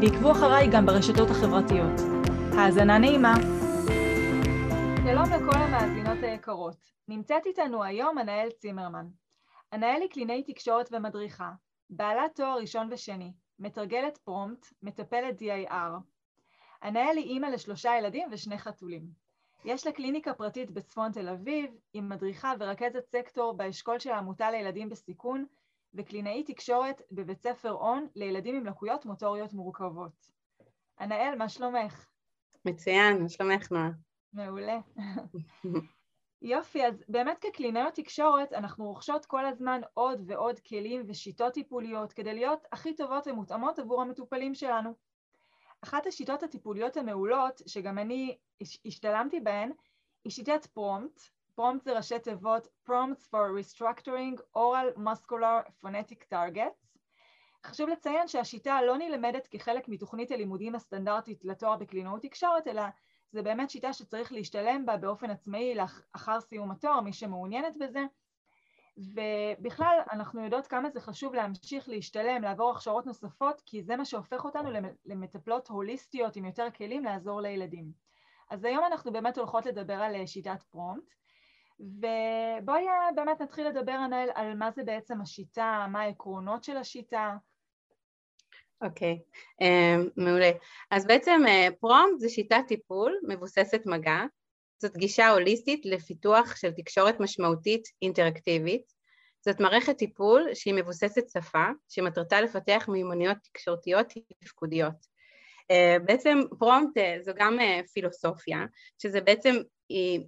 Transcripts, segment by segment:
ועקבו אחריי גם ברשתות החברתיות. האזנה נעימה. שלום לכל המאזינות היקרות. נמצאת איתנו היום ענאל צימרמן. ענאל היא קלינאי תקשורת ומדריכה, בעלת תואר ראשון ושני, מתרגלת פרומפט, מטפלת DIR. ענאל היא אימא לשלושה ילדים ושני חתולים. יש לה קליניקה פרטית בצפון תל אביב, עם מדריכה ורכזת סקטור באשכול של העמותה לילדים בסיכון, וקלינאי תקשורת בבית ספר און לילדים עם לקויות מוטוריות מורכבות. ענאל, מה שלומך? מצוין, מה שלומך נועה? מעולה. יופי, אז באמת כקלינאיות תקשורת אנחנו רוכשות כל הזמן עוד ועוד כלים ושיטות טיפוליות כדי להיות הכי טובות ומותאמות עבור המטופלים שלנו. אחת השיטות הטיפוליות המעולות, שגם אני השתלמתי בהן, היא שיטת פרומפט, פרומפט זה ראשי תיבות Prompts for Restructuring Oral Muscular Phonetic Targets. חשוב לציין שהשיטה לא נלמדת כחלק מתוכנית הלימודים הסטנדרטית לתואר בקלינאות תקשורת, אלא זה באמת שיטה שצריך להשתלם בה באופן עצמאי לאחר סיום התואר, מי שמעוניינת בזה. ובכלל, אנחנו יודעות כמה זה חשוב להמשיך להשתלם, לעבור הכשרות נוספות, כי זה מה שהופך אותנו למטפלות הוליסטיות עם יותר כלים לעזור לילדים. אז היום אנחנו באמת הולכות לדבר על שיטת פרומפט. ובואי אה, באמת נתחיל לדבר, ענאל, על מה זה בעצם השיטה, מה העקרונות של השיטה. אוקיי, okay. um, מעולה. אז בעצם פרומפט uh, זה שיטת טיפול מבוססת מגע. זאת גישה הוליסטית לפיתוח של תקשורת משמעותית אינטראקטיבית. זאת מערכת טיפול שהיא מבוססת שפה, שמטרתה לפתח מיומנויות תקשורתיות תפקודיות. Uh, בעצם פרומפט uh, זו גם uh, פילוסופיה, שזה בעצם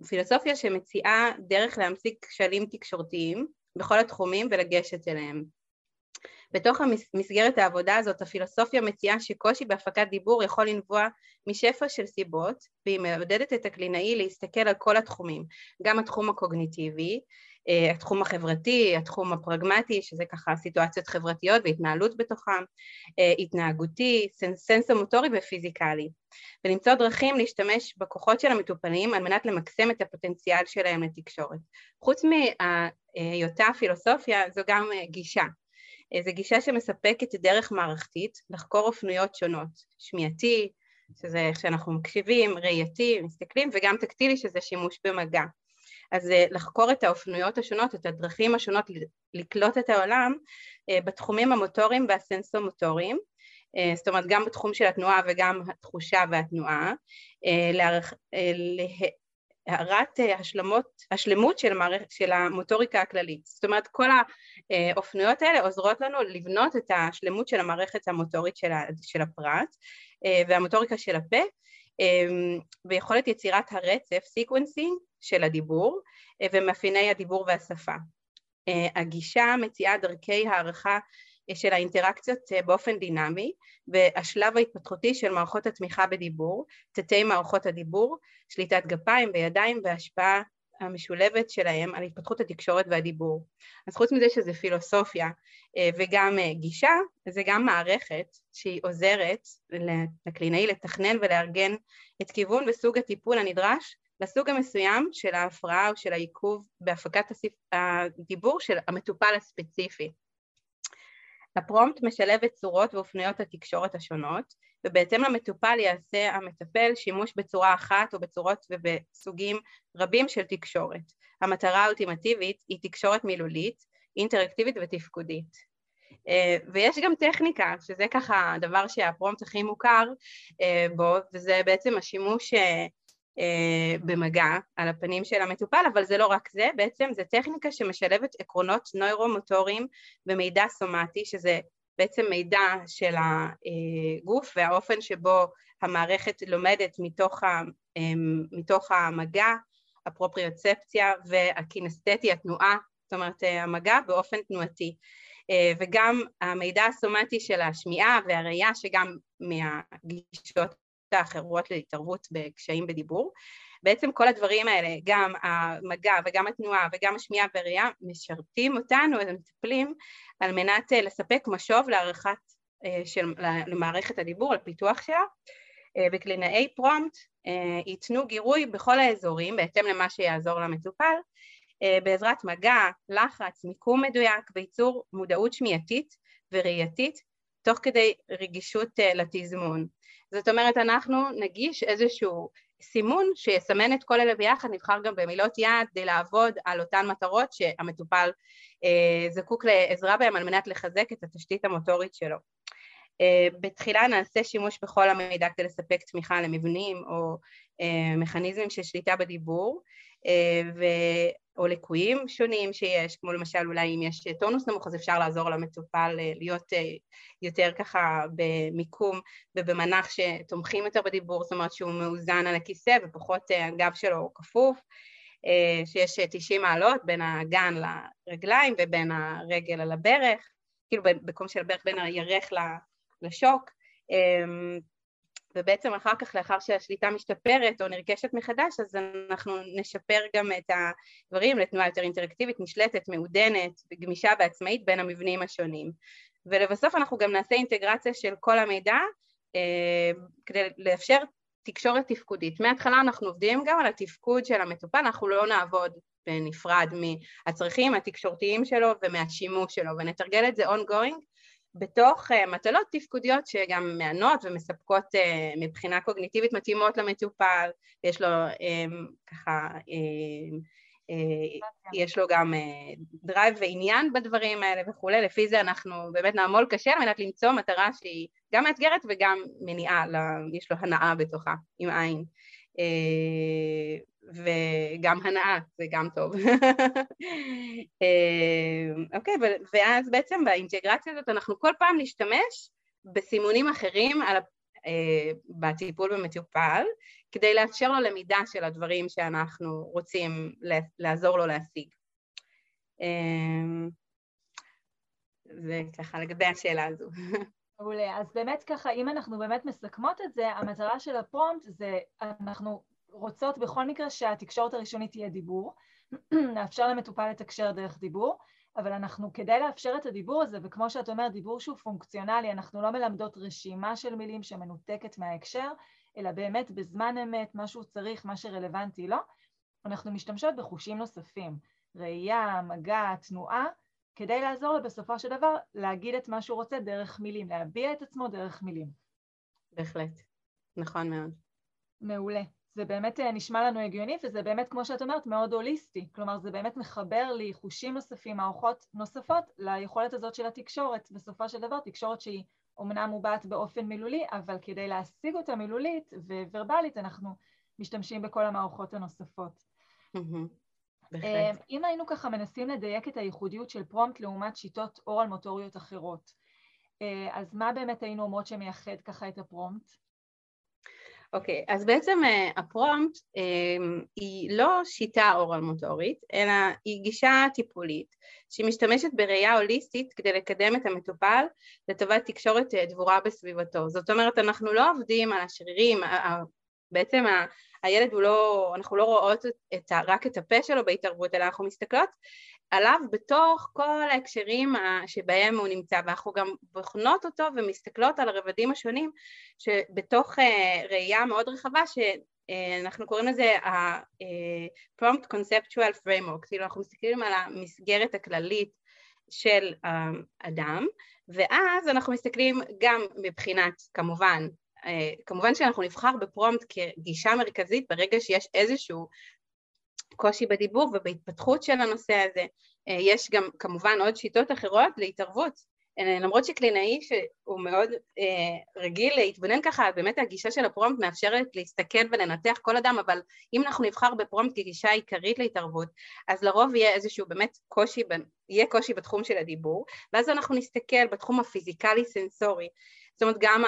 פילוסופיה שמציעה דרך להמשיג כשלים תקשורתיים בכל התחומים ולגשת אליהם. בתוך מסגרת העבודה הזאת הפילוסופיה מציעה שקושי בהפקת דיבור יכול לנבוע משפע של סיבות והיא מעודדת את הקלינאי להסתכל על כל התחומים, גם התחום הקוגניטיבי, אה, התחום החברתי, התחום הפרגמטי, שזה ככה סיטואציות חברתיות והתנהלות בתוכם, אה, התנהגותי, סנסומוטורי ופיזיקלי, ולמצוא דרכים להשתמש בכוחות של המטופלים על מנת למקסם את הפוטנציאל שלהם לתקשורת. חוץ מהיותה פילוסופיה זו גם אה, גישה. זו גישה שמספקת דרך מערכתית לחקור אופנויות שונות, שמיעתי, שזה איך שאנחנו מקשיבים, ראייתי, מסתכלים, וגם טקטילי שזה שימוש במגע. אז אה, לחקור את האופנויות השונות, את הדרכים השונות לקלוט את העולם אה, בתחומים המוטוריים והסנסומוטוריים, אה, זאת אומרת גם בתחום של התנועה וגם התחושה והתנועה, להערכת השלמות, השלמות של, מערכ, של המוטוריקה הכללית. זאת אומרת כל האופנויות האלה עוזרות לנו לבנות את השלמות של המערכת המוטורית של הפרט והמוטוריקה של הפה ויכולת יצירת הרצף, sequencing, של הדיבור אה, ומאפייני הדיבור והשפה. אה, הגישה מציעה דרכי הערכה אה, של האינטראקציות באופן דינמי והשלב ההתפתחותי של מערכות התמיכה בדיבור, תתי מערכות הדיבור, שליטת גפיים וידיים והשפעה המשולבת שלהם על התפתחות התקשורת והדיבור. אז חוץ מזה שזה פילוסופיה וגם גישה, זה גם מערכת שהיא עוזרת לקלינאי לתכנן ולארגן את כיוון וסוג הטיפול הנדרש לסוג המסוים של ההפרעה או של העיכוב בהפקת הדיבור של המטופל הספציפי. הפרומפט משלב את צורות ואופנויות התקשורת השונות, ובהתאם למטופל יעשה המטפל שימוש בצורה אחת או בצורות ובסוגים רבים של תקשורת. המטרה האולטימטיבית היא תקשורת מילולית, אינטראקטיבית ותפקודית. אה, ויש גם טכניקה, שזה ככה הדבר שהפרומפט הכי מוכר אה, בו, וזה בעצם השימוש אה, במגע על הפנים של המטופל, אבל זה לא רק זה, בעצם זה טכניקה שמשלבת עקרונות נוירומוטוריים ומידע סומטי, שזה בעצם מידע של הגוף והאופן שבו המערכת לומדת מתוך, ה, אה, מתוך המגע, הפרופריוצפציה והקינסתטי, התנועה, זאת אומרת אה, המגע באופן תנועתי. וגם המידע הסומטי של השמיעה והראייה שגם מהגישות האחרות להתערבות בקשיים בדיבור. בעצם כל הדברים האלה, גם המגע וגם התנועה וגם השמיעה והראייה, משרתים אותנו, המטפלים, על מנת לספק משוב להערכת של, למערכת הדיבור, לפיתוח שלה. וקלינאי פרומפט ייתנו גירוי בכל האזורים בהתאם למה שיעזור למטופל בעזרת מגע, לחץ, מיקום מדויק וייצור מודעות שמיעתית וראייתית תוך כדי רגישות לתזמון. זאת אומרת אנחנו נגיש איזשהו סימון שיסמן את כל אלה ביחד, נבחר גם במילות יד כדי לעבוד על אותן מטרות שהמטופל אה, זקוק לעזרה בהם על מנת לחזק את התשתית המוטורית שלו. אה, בתחילה נעשה שימוש בכל המידע כדי לספק תמיכה למבנים או אה, מכניזמים של שליטה בדיבור ו... או ליקויים שונים שיש, כמו למשל אולי אם יש טונוס נמוך אז אפשר לעזור למטופל להיות יותר ככה במיקום ובמנח שתומכים יותר בדיבור, זאת אומרת שהוא מאוזן על הכיסא ופחות הגב שלו כפוף, שיש 90 מעלות בין האגן לרגליים ובין הרגל על הברך, כאילו במקום של הברך בין הירך לשוק, ובעצם אחר כך, לאחר שהשליטה משתפרת או נרכשת מחדש, אז אנחנו נשפר גם את הדברים לתנועה יותר אינטראקטיבית, נשלטת, מעודנת, גמישה ועצמאית בין המבנים השונים. ולבסוף אנחנו גם נעשה אינטגרציה של כל המידע אה, כדי לאפשר תקשורת תפקודית. מההתחלה אנחנו עובדים גם על התפקוד של המטופל, אנחנו לא נעבוד בנפרד מהצרכים התקשורתיים שלו ומהשימוש שלו, ונתרגל את זה ongoing בתוך אה, מטלות תפקודיות שגם מהנות ומספקות אה, מבחינה קוגניטיבית מתאימות למטופל, יש לו אמ, ככה, אמ, אה, יש לו גם drive ועניין בדברים האלה וכולי, לפי זה אנחנו באמת נעמול קשה על מנת למצוא מטרה שהיא גם מאתגרת וגם מהנה, יש לו הנאה בתוכה, עם עין. וגם הנאה, זה גם טוב. אה, אוקיי, ואז בעצם באינטגרציה הזאת אנחנו כל פעם נשתמש בסימונים אחרים על, אה, בטיפול במטופל, כדי לאפשר לו למידה של הדברים שאנחנו רוצים לעזור לו להשיג. אה, זה ככה לגבי השאלה הזו. מעולה. אז באמת ככה, אם אנחנו באמת מסכמות את זה, המטרה של הפרומפט זה, אנחנו רוצות בכל מקרה שהתקשורת הראשונית תהיה דיבור, לאפשר למטופל לתקשר דרך דיבור, אבל אנחנו כדי לאפשר את הדיבור הזה, וכמו שאת אומרת, דיבור שהוא פונקציונלי, אנחנו לא מלמדות רשימה של מילים שמנותקת מההקשר, אלא באמת בזמן אמת, מה שהוא צריך, מה שרלוונטי לו, אנחנו משתמשות בחושים נוספים, ראייה, מגע, תנועה, כדי לעזור לו בסופו של דבר להגיד את מה שהוא רוצה דרך מילים, להביע את עצמו דרך מילים. בהחלט, נכון מאוד. מעולה. זה באמת אה, נשמע לנו הגיוני, וזה באמת, כמו שאת אומרת, מאוד הוליסטי. כלומר, זה באמת מחבר לי חושים נוספים, מערכות נוספות, ליכולת הזאת של התקשורת. בסופו של דבר, תקשורת שהיא אומנם מובעת באופן מילולי, אבל כדי להשיג אותה מילולית וורבלית, אנחנו משתמשים בכל המערכות הנוספות. אה, אם היינו ככה מנסים לדייק את הייחודיות של פרומפט לעומת שיטות אורל מוטוריות אחרות, אה, אז מה באמת היינו אומרות שמייחד ככה את הפרומפט? אוקיי, okay, אז בעצם uh, הפרומפט um, היא לא שיטה אורל מוטורית, אלא היא גישה טיפולית שמשתמשת בראייה הוליסטית כדי לקדם את המטופל לטובת תקשורת uh, דבורה בסביבתו. זאת אומרת, אנחנו לא עובדים על השרירים, בעצם ה, הילד הוא לא, אנחנו לא רואות את, רק את הפה שלו בהתערבות, אלא אנחנו מסתכלות עליו בתוך כל ההקשרים שבהם הוא נמצא, ואנחנו גם בוחנות אותו ומסתכלות על הרבדים השונים שבתוך אה, ראייה מאוד רחבה שאנחנו קוראים לזה ה-Prompt Conceptual Framework, כאילו אנחנו מסתכלים על המסגרת הכללית של האדם, ואז אנחנו מסתכלים גם מבחינת, כמובן, אה, כמובן שאנחנו נבחר בפרומפט כגישה מרכזית ברגע שיש איזשהו קושי בדיבור ובהתפתחות של הנושא הזה. אה, יש גם כמובן עוד שיטות אחרות להתערבות. אה, למרות שקלינאי שהוא מאוד אה, רגיל להתבונן ככה, באמת הגישה של ה PROMPT מאפשרת להסתכל ולנתח כל אדם, אבל אם אנחנו נבחר ב PROMPT כגישה עיקרית להתערבות, אז לרוב יהיה איזשהו באמת קושי, יהיה קושי בתחום של הדיבור, ואז אנחנו נסתכל בתחום הפיזיקלי-סנסורי, זאת אומרת גם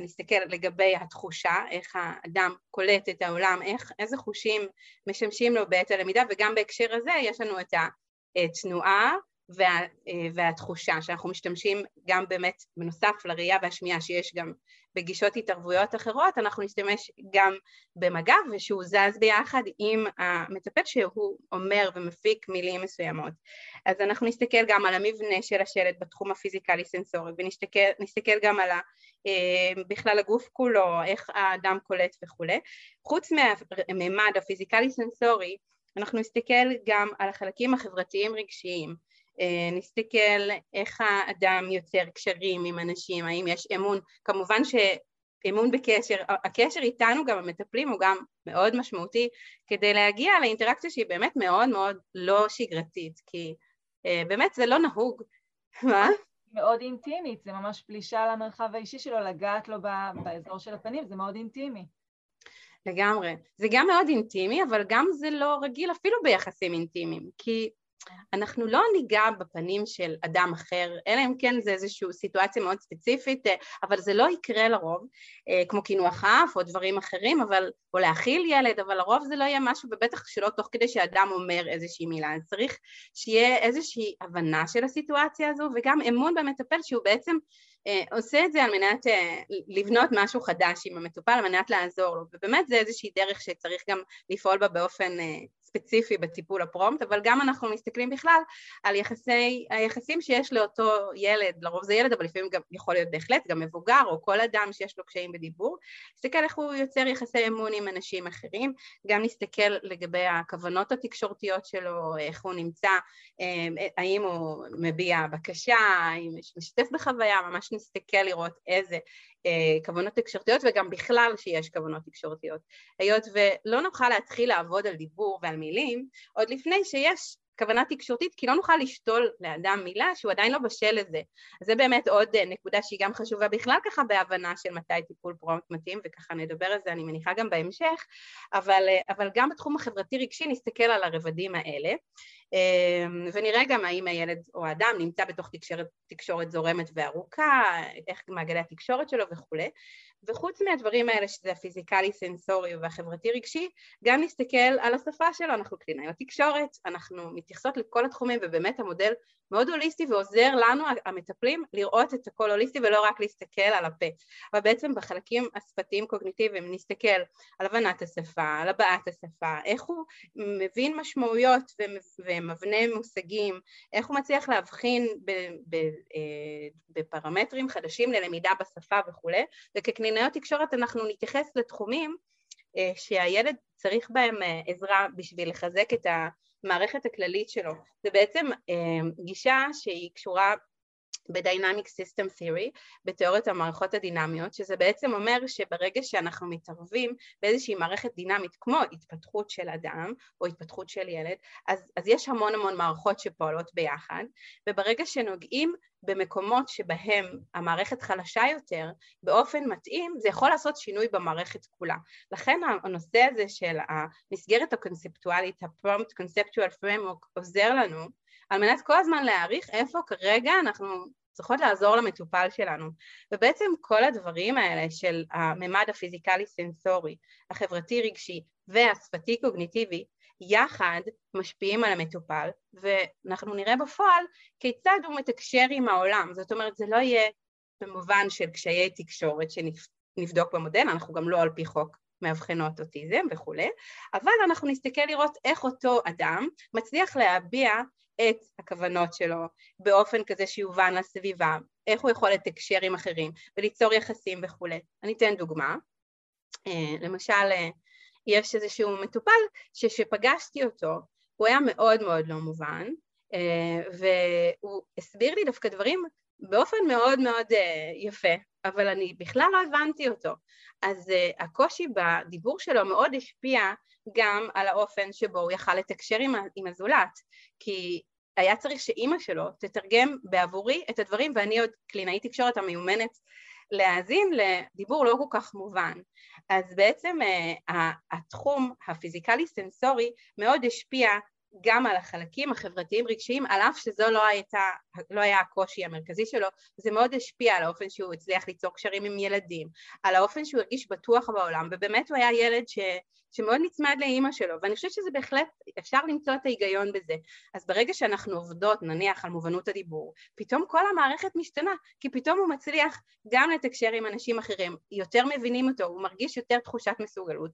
נסתכל לגבי התחושה, איך האדם קולט את העולם, איך, איזה חושים משמשים לו בעת הלמידה, וגם בהקשר הזה יש לנו את התנועה וה, והתחושה שאנחנו משתמשים גם באמת בנוסף לראייה והשמיעה שיש גם בגישות התערבויות אחרות, אנחנו נשתמש גם במגע ושהוא זז ביחד עם המטפל שהוא אומר ומפיק מילים מסוימות. אז אנחנו נסתכל גם על המבנה של השלט בתחום הפיזיקלי סנסורי ונסתכל גם על ה, אה, בכלל הגוף כולו, איך האדם קולט וכולי. חוץ מהמימד הפיזיקלי סנסורי אנחנו נסתכל גם על החלקים החברתיים רגשיים אה, נסתכל איך האדם יוצר קשרים עם אנשים, האם יש אמון, כמובן שאמון בקשר, הקשר איתנו גם המטפלים הוא גם מאוד משמעותי כדי להגיע לאינטראקציה שהיא באמת מאוד מאוד לא שגרתית, כי אה, באמת זה לא נהוג. מה? מאוד אינטימית, זה ממש פלישה למרחב האישי שלו, לגעת לו באזור של הפנים, זה מאוד אינטימי. לגמרי. זה גם מאוד אינטימי, אבל גם זה לא רגיל אפילו ביחסים אינטימיים, כי אנחנו לא ניגע בפנים של אדם אחר, אלא אם כן זה איזושהי סיטואציה מאוד ספציפית, אה, אבל זה לא יקרה לרוב, אה, כמו קינוח אף או דברים אחרים, אבל, או להכיל ילד, אבל לרוב זה לא יהיה משהו, ובטח שלא תוך כדי שאדם אומר איזושהי מילה, אז צריך שיהיה איזושהי הבנה של הסיטואציה הזו, וגם אמון במטפל שהוא בעצם אה, עושה את זה על מנת לבנות משהו חדש עם המטופל, על מנת לעזור לו, ובאמת זה איזושהי דרך שצריך גם לפעול בה באופן ספציפי בטיפול הפרומפט, אבל גם אנחנו מסתכלים בכלל על יחסי, היחסים שיש לאותו ילד, לרוב זה ילד, אבל לפעמים גם יכול להיות בהחלט גם מבוגר, או כל אדם שיש לו קשיים בדיבור, נסתכל איך הוא יוצר יחסי אמון עם אנשים אחרים, גם נסתכל לגבי הכוונות התקשורתיות שלו, איך הוא נמצא, אה, האם הוא מביע בקשה, האם משתף בחוויה, ממש נסתכל לראות איזה כוונות תקשורתיות וגם בכלל שיש כוונות תקשורתיות. היות ולא נוכל להתחיל לעבוד על דיבור ועל מילים עוד לפני שיש כוונה תקשורתית, כי לא נוכל לשתול לאדם מילה שהוא עדיין לא בשל לזה. אז זה באמת עוד אה, נקודה שהיא גם חשובה בכלל ככה בהבנה של מתי טיפול פרומפט מתאים, וככה נדבר על זה אני מניחה גם בהמשך, אבל, אה, אבל גם בתחום החברתי-רגשי נסתכל על הרבדים האלה. אמ, ונראה גם האם הילד או האדם נמצא בתוך תקשורת, תקשורת זורמת וארוכה, איך מעגלי התקשורת שלו וכולי. וחוץ מהדברים האלה שזה הפיזיקלי סנסורי והחברתי רגשי, גם נסתכל על השפה שלו, אנחנו קלינאיות תקשורת, אנחנו מתייחסות לכל התחומים ובאמת המודל מאוד הוליסטי ועוזר לנו המטפלים לראות את הכל הוליסטי ולא רק להסתכל על הפה. אבל בעצם בחלקים השפתיים קוגניטיביים נסתכל על הבנת השפה, על הבעת השפה, איך הוא מבין משמעויות ומבנה מושגים, איך הוא מצליח להבחין אה, בפרמטרים חדשים ללמידה בשפה וכולי, וכקלינאיות תקשורת אנחנו נתייחס לתחומים אה, שהילד צריך בהם אה, עזרה בשביל לחזק את המערכת הכללית שלו. זה בעצם גישה שהיא קשורה ב-Dynamic System Theory, בתיאוריית המערכות הדינמיות, שזה בעצם אומר שברגע שאנחנו מתערבים באיזושהי מערכת דינמית כמו התפתחות של אדם או התפתחות של ילד, אז, אז יש המון המון מערכות שפועלות ביחד, וברגע שנוגעים במקומות שבהם המערכת חלשה יותר באופן מתאים, זה יכול לעשות שינוי במערכת כולה. לכן הנושא הזה של המסגרת הקונספטואלית, ה-Prompt Conceptual Framework עוזר לנו על מנת כל הזמן להעריך איפה כרגע אנחנו צריכות לעזור למטופל שלנו. ובעצם כל הדברים האלה של הממד הפיזיקלי סנסורי, החברתי רגשי והשפתי קוגניטיבי, יחד משפיעים על המטופל, ואנחנו נראה בפועל כיצד הוא מתקשר עם העולם. זאת אומרת, זה לא יהיה במובן של קשיי תקשורת שנבדוק במודל, אנחנו גם לא על פי חוק מאבחנות אוטיזם וכולי, אבל אנחנו נסתכל לראות איך אותו אדם מצליח להביע את הכוונות שלו באופן כזה שיובן לסביבה, איך הוא יכול לתקשר עם אחרים וליצור יחסים וכולי. אני אתן דוגמה, אה, למשל אה, יש איזשהו מטופל שכשפגשתי אותו הוא היה מאוד מאוד לא מובן אה, והוא הסביר לי דווקא דברים באופן מאוד מאוד יפה, אבל אני בכלל לא הבנתי אותו. אז הקושי בדיבור שלו מאוד השפיע גם על האופן שבו הוא יכל לתקשר עם, עם הזולת, כי היה צריך שאימא שלו תתרגם בעבורי את הדברים, ואני עוד קלינאית תקשורת המיומנת להאזין לדיבור לא כל כך מובן. אז בעצם אה, התחום הפיזיקלי-סנסורי מאוד השפיע גם על החלקים החברתיים רגשיים, על אף שזו לא, הייתה, לא היה הקושי המרכזי שלו, זה מאוד השפיע על האופן שהוא הצליח ליצור קשרים עם ילדים, על האופן שהוא הרגיש בטוח בעולם, ובאמת הוא היה ילד ש, שמאוד נצמד לאימא שלו, ואני חושבת שזה בהחלט, אפשר למצוא את ההיגיון בזה. אז ברגע שאנחנו עובדות, נניח, על מובנות הדיבור, פתאום כל המערכת משתנה, כי פתאום הוא מצליח גם לתקשר עם אנשים אחרים, יותר מבינים אותו, הוא מרגיש יותר תחושת מסוגלות,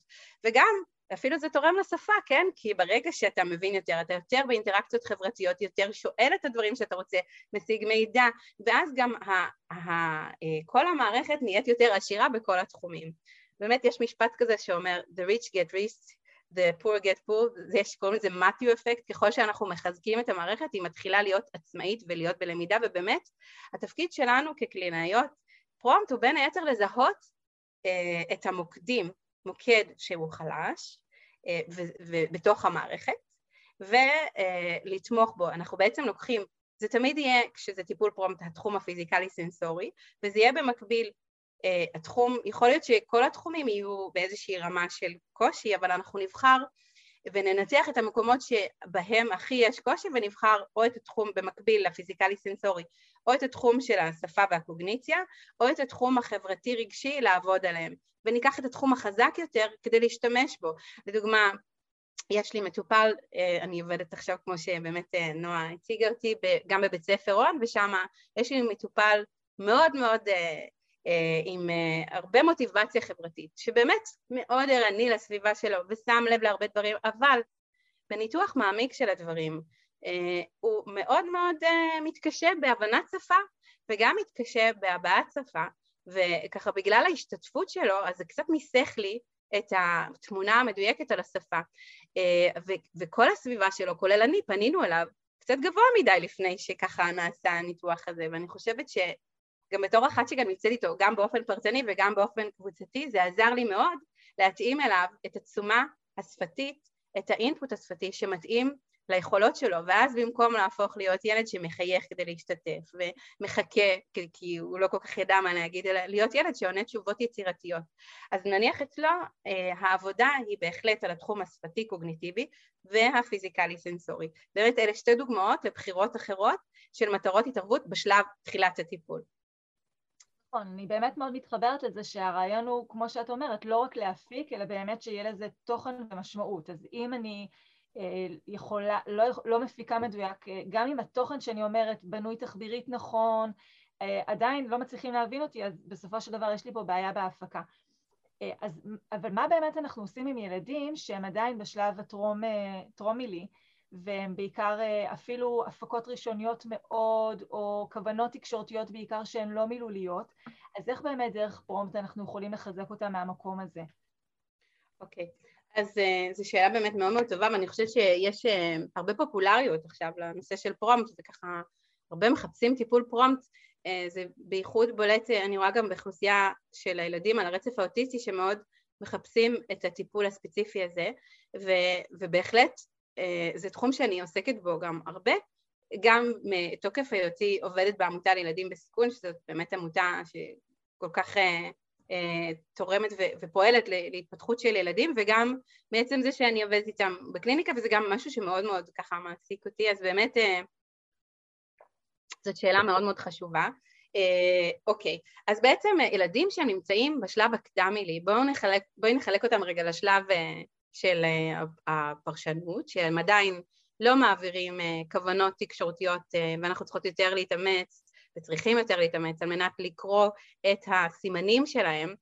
וגם ואפילו זה תורם לשפה, כן? כי ברגע שאתה מבין יותר, אתה יותר באינטראקציות חברתיות, יותר שואל את הדברים שאתה רוצה, משיג מידע, ואז גם ה, ה, ה, כל המערכת נהיית יותר עשירה בכל התחומים. באמת יש משפט כזה שאומר The rich get rich, the poor get poor, זה שקוראים לזה מתיו אפקט, ככל שאנחנו מחזקים את המערכת היא מתחילה להיות עצמאית ולהיות בלמידה, ובאמת התפקיד שלנו כקלינאיות פרומפט הוא בין היתר לזהות אה, את המוקדים מוקד שהוא חלש אה, בתוך המערכת ולתמוך בו. אנחנו בעצם לוקחים, זה תמיד יהיה כשזה טיפול פרומט התחום הפיזיקלי סנסורי וזה יהיה במקביל אה, התחום, יכול להיות שכל התחומים יהיו באיזושהי רמה של קושי אבל אנחנו נבחר וננתח את המקומות שבהם הכי יש קושי ונבחר או את התחום במקביל לפיזיקלי סנסורי או את התחום של השפה והקוגניציה או את התחום החברתי רגשי לעבוד עליהם וניקח את התחום החזק יותר כדי להשתמש בו. לדוגמה, יש לי מטופל, אה, אני עובדת עכשיו כמו שבאמת אה, נועה הציגה אותי, גם בבית ספר רון, ושם יש לי מטופל מאוד מאוד אה, עם הרבה מוטיבציה חברתית, שבאמת מאוד ערני לסביבה שלו ושם לב להרבה דברים, אבל בניתוח מעמיק של הדברים הוא מאוד מאוד מתקשה בהבנת שפה וגם מתקשה בהבעת שפה וככה בגלל ההשתתפות שלו אז זה קצת מיסך לי את התמונה המדויקת על השפה. אה, וכל הסביבה שלו, כולל אני, פנינו אליו קצת גבוה מדי לפני שככה נעשה הניתוח הזה. ואני חושבת שגם בתור אחת שגם נמצאת איתו גם באופן פרטני וגם באופן קבוצתי זה עזר לי מאוד להתאים אליו את התשומה השפתית, את האינפוט השפתי שמתאים ליכולות שלו, ואז במקום להפוך להיות ילד שמחייך כדי להשתתף ומחכה כי, הוא לא כל כך ידע מה להגיד, אלא להיות ילד שעונה תשובות יצירתיות. אז נניח אצלו אה, העבודה היא בהחלט על התחום השפתי-קוגניטיבי והפיזיקלי סנסורי. באמת אלה שתי דוגמאות לבחירות אחרות של מטרות התערבות בשלב תחילת הטיפול. נכון, אני באמת מאוד מתחברת לזה שהרעיון הוא, כמו שאת אומרת, לא רק להפיק, אלא באמת שיהיה לזה תוכן ומשמעות. אז אם אני יכולה, לא, לא מפיקה מדויק, אה, גם אם התוכן שאני אומרת בנוי תחבירית נכון, אה, עדיין לא מצליחים להבין אותי, אז בסופו של דבר יש לי פה בעיה בהפקה. אז, אבל מה באמת אנחנו עושים עם ילדים שהם עדיין בשלב הטרום-מילי, והם בעיקר אפילו הפקות ראשוניות מאוד, או כוונות תקשורתיות בעיקר שהן לא מילוליות, אז איך באמת דרך פרומפט אנחנו יכולים לחזק אותם מהמקום הזה? אוקיי. Okay. אז uh, זו שאלה באמת מאוד מאוד טובה ואני חושבת שיש uh, הרבה פופולריות עכשיו לנושא של פרומפט וככה הרבה מחפשים טיפול פרומפט uh, זה בייחוד בולט אני רואה גם באוכלוסייה של הילדים על הרצף האוטיסטי שמאוד מחפשים את הטיפול הספציפי הזה ו, ובהחלט זה תחום שאני עוסקת בו גם הרבה גם מתוקף היותי עובדת בעמותה לילדים בסיכון שזאת באמת עמותה שכל כך אה, תורמת ופועלת להתפתחות של ילדים וגם מעצם זה שאני עובדת איתם בקליניקה וזה גם משהו שמאוד מאוד ככה מעסיק אותי אז באמת אה, זאת שאלה מאוד מאוד חשובה. אה, אוקיי, אז בעצם ילדים שהם נמצאים בשלב הקדמי בואו נחלק, בואי נחלק אותם רגע לשלב של הפרשנות, שהם עדיין לא מעבירים כוונות תקשורתיות ואנחנו צריכות יותר להתאמץ וצריכים יותר להתאמץ על מנת לקרוא את הסימנים שלהם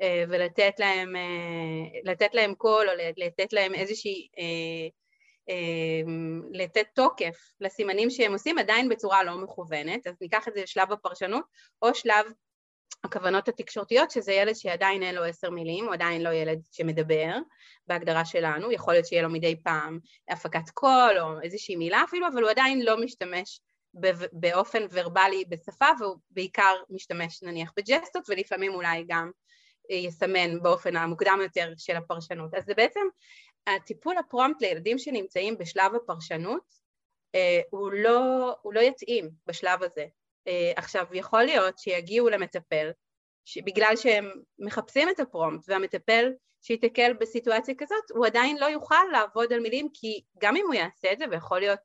אה, ולתת להם, אה, לתת להם קול או לתת להם איזושהי, אה, לתת תוקף לסימנים שהם עושים עדיין בצורה לא מכוונת, אז ניקח את זה לשלב הפרשנות או שלב הכוונות התקשורתיות, שזה ילד שעדיין אין לו עשר מילים, הוא עדיין לא ילד שמדבר בהגדרה שלנו, יכול להיות שיהיה לו מדי פעם הפקת קול או איזושהי מילה אפילו, אבל הוא עדיין לא משתמש באופן ורבלי בשפה והוא בעיקר משתמש נניח בג'סטות ולפעמים אולי גם אה, יסמן באופן המוקדם יותר של הפרשנות. אז זה בעצם הטיפול הפרומפט לילדים שנמצאים בשלב הפרשנות אה, הוא לא, הוא לא יתאים בשלב הזה. אה, עכשיו יכול להיות שיגיעו למטפל בגלל שהם מחפשים את הפרומפט והמטפל שיתקל בסיטואציה כזאת, הוא עדיין לא יוכל לעבוד על מילים כי גם אם הוא יעשה את זה, ויכול להיות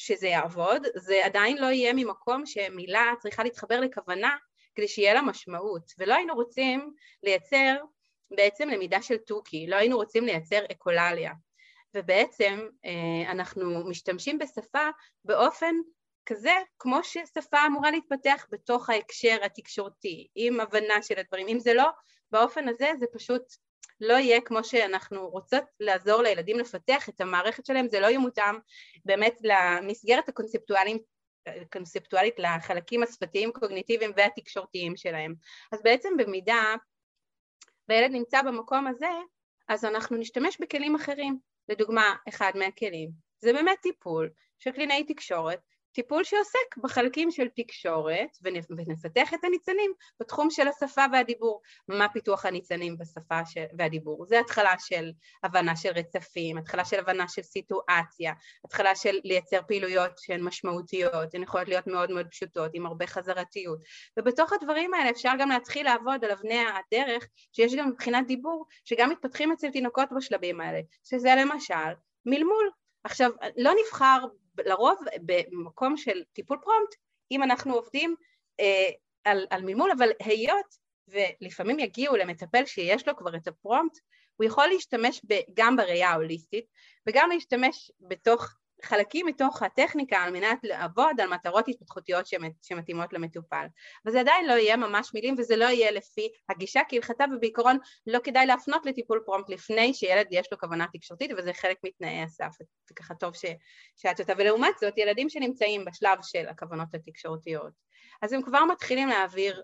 שזה יעבוד, זה עדיין לא יהיה ממקום שמילה צריכה להתחבר לכוונה כדי שיהיה לה משמעות, ולא היינו רוצים לייצר בעצם למידה של תוכי, לא היינו רוצים לייצר אקולליה, ובעצם אה, אנחנו משתמשים בשפה באופן כזה כמו ששפה אמורה להתפתח בתוך ההקשר התקשורתי, עם הבנה של הדברים, אם זה לא באופן הזה זה פשוט לא יהיה כמו שאנחנו רוצות לעזור לילדים לפתח את המערכת שלהם, זה לא יהיה מותאם באמת למסגרת הקונספטואלית קונספטואלית לחלקים השפתיים, קוגניטיביים והתקשורתיים שלהם. אז בעצם במידה והילד נמצא במקום הזה, אז אנחנו נשתמש בכלים אחרים. לדוגמה, אחד מהכלים זה באמת טיפול של קלינאי תקשורת טיפול שעוסק בחלקים של תקשורת ונפתח את הניצנים בתחום של השפה והדיבור. מה פיתוח הניצנים בשפה והדיבור? זה התחלה של הבנה של רצפים, התחלה של הבנה של סיטואציה, התחלה של לייצר פעילויות שהן משמעותיות, הן יכולות להיות מאוד מאוד פשוטות, עם הרבה חזרתיות. ובתוך הדברים האלה אפשר גם להתחיל לעבוד על אבני הדרך שיש גם מבחינת דיבור, שגם מתפתחים אצל תינוקות בשלבים האלה, שזה למשל מלמול. עכשיו, לא נבחר לרוב במקום של טיפול פרומפט, אם אנחנו עובדים אה, על, על מלמול, אבל היות ולפעמים יגיעו למטפל שיש לו כבר את הפרומפט, הוא יכול להשתמש ב, גם בראייה ההוליסטית וגם להשתמש בתוך חלקים מתוך הטכניקה על מנת לעבוד על מטרות התפתחותיות שמתאימות למטופל. וזה עדיין לא יהיה ממש מילים וזה לא יהיה לפי הגישה כהלכתה ובעיקרון לא כדאי להפנות לטיפול פרומפט לפני שילד יש לו כוונה תקשורתית וזה חלק מתנאי הסף, זה ככה טוב ששאלת אותה. ולעומת זאת ילדים שנמצאים בשלב של הכוונות התקשורתיות אז הם כבר מתחילים להעביר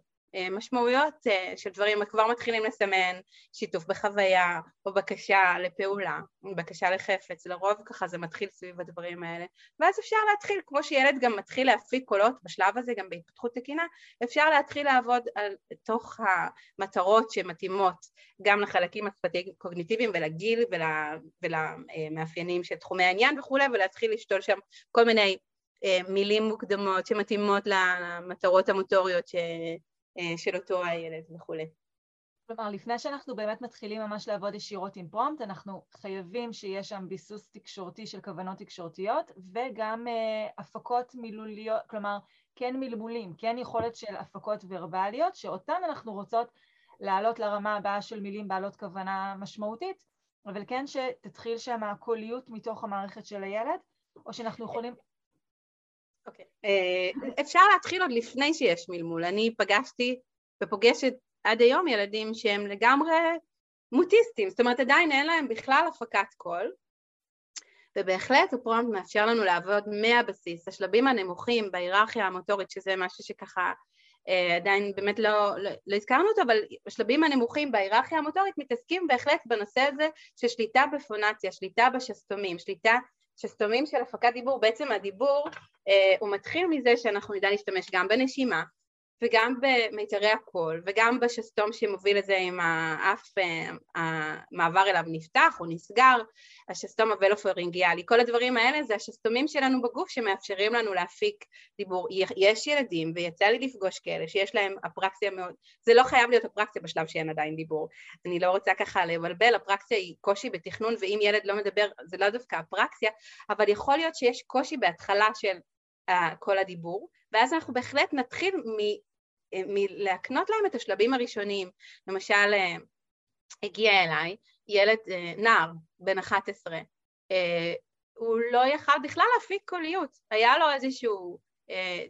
משמעויות אה, של דברים, כבר מתחילים לסמן שיתוף בחוויה או בקשה לפעולה, בקשה לחפץ, לרוב ככה זה מתחיל סביב הדברים האלה. ואז אפשר להתחיל, כמו שילד גם מתחיל להפיק קולות בשלב הזה גם בהתפתחות תקינה, אפשר להתחיל לעבוד על תוך המטרות שמתאימות גם לחלקים השפתיים קוגניטיביים ולגיל ול, ולמאפיינים של תחומי העניין וכולי ולהתחיל לשתול שם כל מיני אה, מילים מוקדמות שמתאימות למטרות המוטוריות ש... אה, של אותו הילד וכולי. כלומר, לפני שאנחנו באמת מתחילים ממש לעבוד ישירות עם פרומפט, אנחנו חייבים שיהיה שם ביסוס תקשורתי של כוונות תקשורתיות וגם uh, הפקות מילוליות, כלומר, כן מלמולים, כן יכולת של הפקות ורבליות, שאותן אנחנו רוצות לעלות לרמה הבאה של מילים בעלות כוונה משמעותית, אבל כן שתתחיל שם הקוליות מתוך המערכת של הילד, או שאנחנו יכולים... אוקיי. Okay. אה, אפשר להתחיל עוד לפני שיש מלמול. אני פגשתי ופוגשת עד היום ילדים שהם לגמרי מוטיסטים, זאת אומרת עדיין אין להם בכלל הפקת קול, ובהחלט הפרומפט מאפשר לנו לעבוד מהבסיס, השלבים הנמוכים בהיררכיה המוטורית, שזה משהו שככה אה, עדיין באמת לא, לא, לא הזכרנו אותו, אבל השלבים הנמוכים בהיררכיה המוטורית מתעסקים בהחלט בנושא הזה של שליטה בפונציה, שליטה בשסתומים, שליטה שסתומים של הפקת דיבור, בעצם הדיבור אה, הוא מתחיל מזה שאנחנו נדע להשתמש גם בנשימה וגם במיתרי הקול וגם בשסתום שמוביל לזה עם האף, אה, המעבר אליו נפתח או נסגר, השסתום הוולופרינגיאלי, כל הדברים האלה זה השסתומים שלנו בגוף שמאפשרים לנו להפיק דיבור. יש ילדים, ויצא לי לפגוש כאלה, שיש להם אפרקסיה מאוד, זה לא חייב להיות אפרקסיה בשלב שאין עדיין דיבור, אני לא רוצה ככה לבלבל, אפרקסיה היא קושי בתכנון ואם ילד לא מדבר זה לא דווקא אפרקסיה, אבל יכול להיות שיש קושי בהתחלה של כל הדיבור, ואז אנחנו בהחלט נתחיל אה, מלהקנות להם את השלבים הראשוניים. למשל, אה, הגיע אליי ילד, אה, נער, בן 11, הוא לא יכל בכלל להפיק קוליות, היה לו איזשהו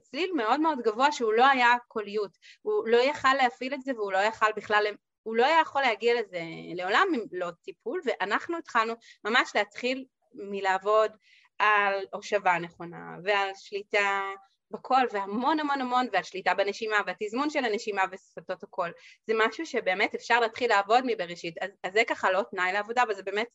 צליל מאוד מאוד גבוה שהוא לא היה קוליות, הוא לא יכל להפעיל את זה והוא לא יכל בכלל, הוא לא היה יכול להגיע לזה לעולם אם לא טיפול, ואנחנו התחלנו ממש להתחיל מלעבוד על הושבה נכונה ועל שליטה בקול והמון המון המון ועל שליטה בנשימה והתזמון של הנשימה ושפתות הקול. זה משהו שבאמת אפשר להתחיל לעבוד מבראשית. אז, אז זה ככה לא תנאי לעבודה אבל זה באמת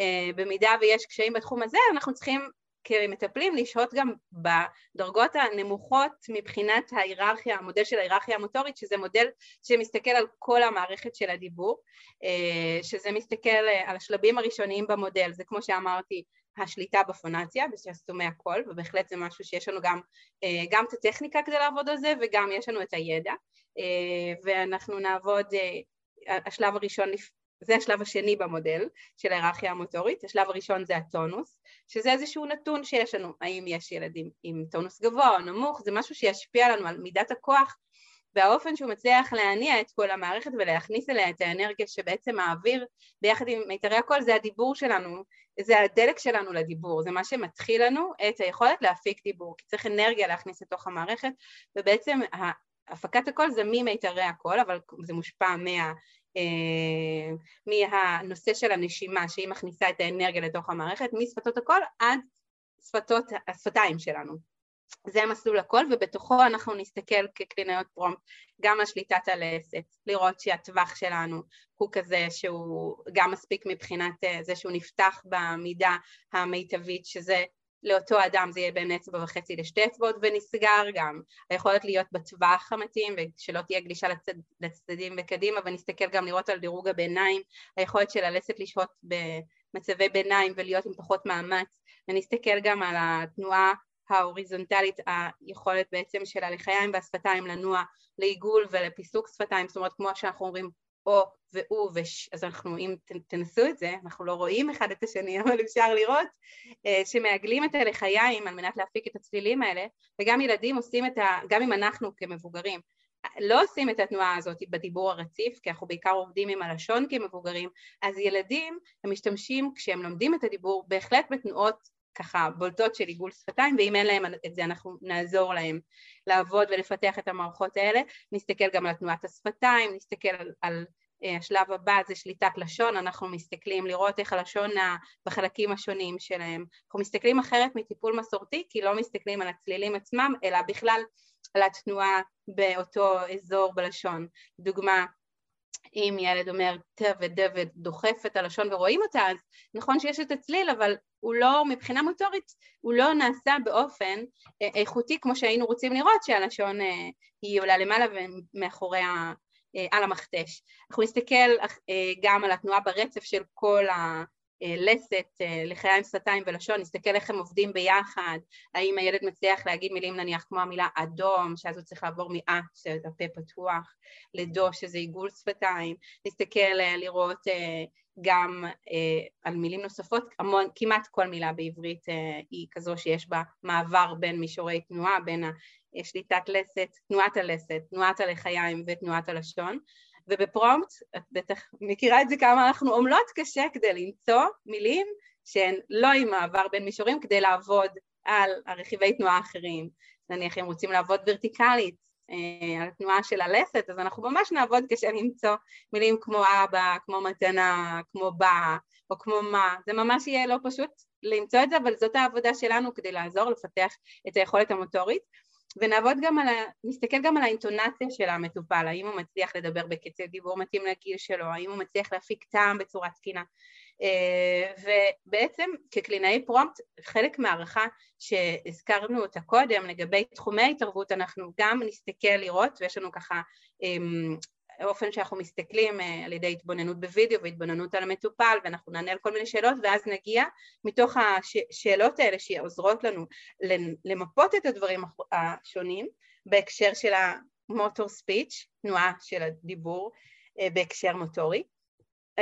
אה, במידה ויש קשיים בתחום הזה אנחנו צריכים כמטפלים לשהות גם בדרגות הנמוכות מבחינת ההיררכיה, המודל של ההיררכיה המוטורית שזה מודל שמסתכל על כל המערכת של הדיבור, אה, שזה מסתכל על השלבים הראשוניים במודל, זה כמו שאמרתי השליטה בפונציה, בשסתומי הקול, ובהחלט זה משהו שיש לנו גם, גם את הטכניקה כדי לעבוד על זה וגם יש לנו את הידע, ואנחנו נעבוד, השלב הראשון זה השלב השני במודל של ההיררכיה המוטורית, השלב הראשון זה הטונוס, שזה איזשהו נתון שיש לנו, האם יש ילדים עם טונוס גבוה או נמוך, זה משהו שישפיע לנו על מידת הכוח והאופן שהוא מצליח להניע את כל המערכת ולהכניס אליה את האנרגיה שבעצם האוויר ביחד עם מיתרי הקול זה הדיבור שלנו, זה הדלק שלנו לדיבור, זה מה שמתחיל לנו את היכולת להפיק דיבור, כי צריך אנרגיה להכניס לתוך המערכת ובעצם הפקת הקול זה ממיתרי הקול, אבל זה מושפע מה, אה, מהנושא של הנשימה שהיא מכניסה את האנרגיה לתוך המערכת, משפתות הקול עד שפתות, השפתיים שלנו. זה מסלול הקול ובתוכו אנחנו נסתכל כקלינאיות פרומפט גם על שליטת הלסת, לראות שהטווח שלנו הוא כזה שהוא גם מספיק מבחינת אה, זה שהוא נפתח במידה המיטבית שזה לאותו אדם זה יהיה בין אצבע וחצי לשתי אצבעות ונסגר גם. היכולת להיות בטווח המתאים ושלא תהיה גלישה לצד, לצדדים וקדימה ונסתכל גם לראות על דירוג הביניים, היכולת של הלסת לשהות במצבי ביניים ולהיות עם פחות מאמץ ונסתכל גם על התנועה ההוריזונטלית, היכולת בעצם של הלחיים והשפתיים לנוע לעיגול ולפיסוק שפתיים, זאת אומרת כמו שאנחנו אומרים או והוא, וש... אז אנחנו, אם תנסו את זה, אנחנו לא רואים אחד את השני, אבל אפשר לראות אה, שמעגלים את הלחיים על מנת להפיק את הצלילים האלה, וגם ילדים עושים את ה... גם אם אנחנו כמבוגרים לא עושים את התנועה הזאת בדיבור הרציף, כי אנחנו בעיקר עובדים עם הלשון כמבוגרים, אז ילדים הם משתמשים כשהם לומדים את הדיבור בהחלט בתנועות ככה בולטות של עיגול שפתיים, ואם אין להם את זה אנחנו נעזור להם לעבוד ולפתח את המערכות האלה. נסתכל גם על תנועת השפתיים, נסתכל על, על אה, השלב הבא זה שליטת לשון, אנחנו מסתכלים לראות איך הלשון בחלקים השונים שלהם. אנחנו מסתכלים אחרת מטיפול מסורתי, כי לא מסתכלים על הצלילים עצמם, אלא בכלל על התנועה באותו אזור בלשון. דוגמה, אם ילד אומר ת ודבד דוחף את הלשון ורואים אותה, אז נכון שיש את הצליל, אבל הוא לא, מבחינה מוטורית, הוא לא נעשה באופן אה, איכותי כמו שהיינו רוצים לראות שהלשון אה, היא עולה למעלה ומאחורי ה... אה, על המכתש. אנחנו נסתכל גם על התנועה ברצף של כל הלסת, לחיים, שפתיים ולשון, נסתכל איך הם עובדים ביחד, האם הילד מצליח להגיד מילים נניח כמו המילה אדום, שאז הוא צריך לעבור מאה, הפה פתוח, לדו, שזה עיגול שפתיים, נסתכל לראות גם אה, על מילים נוספות, המון, כמעט כל מילה בעברית אה, היא כזו שיש בה מעבר בין מישורי תנועה, בין שליטת לסת, תנועת הלסת, תנועת הלחיים ותנועת הלשון, ובפרומפט, את בטח מכירה את זה כמה אנחנו עמלות קשה כדי למצוא מילים שהן לא עם מעבר בין מישורים כדי לעבוד על הרכיבי תנועה האחרים. נניח אם רוצים לעבוד ורטיקלית, אה, על התנועה של הלסת, אז אנחנו ממש נעבוד קשה למצוא מילים כמו אבא, כמו מתנה, כמו בא, או כמו מה, זה ממש יהיה לא פשוט למצוא את זה, אבל זאת העבודה שלנו כדי לעזור לפתח את היכולת המוטורית. ונעבוד גם על ה... נסתכל גם על האינטונציה של המטופל, האם הוא מצליח לדבר בקצב דיבור מתאים לגיל שלו, האם הוא מצליח להפיק טעם בצורה תקינה. אה, ובעצם כקלינאי פרומפט, חלק מהערכה שהזכרנו אותה קודם לגבי תחומי ההתערבות, אנחנו גם נסתכל לראות, ויש לנו ככה אמ, אופן שאנחנו מסתכלים אה, על ידי התבוננות בווידאו והתבוננות על המטופל ואנחנו נענה על כל מיני שאלות ואז נגיע מתוך השאלות האלה שעוזרות לנו למפות את הדברים השונים בהקשר של המוטור ספיץ', תנועה של הדיבור אה, בהקשר מוטורי,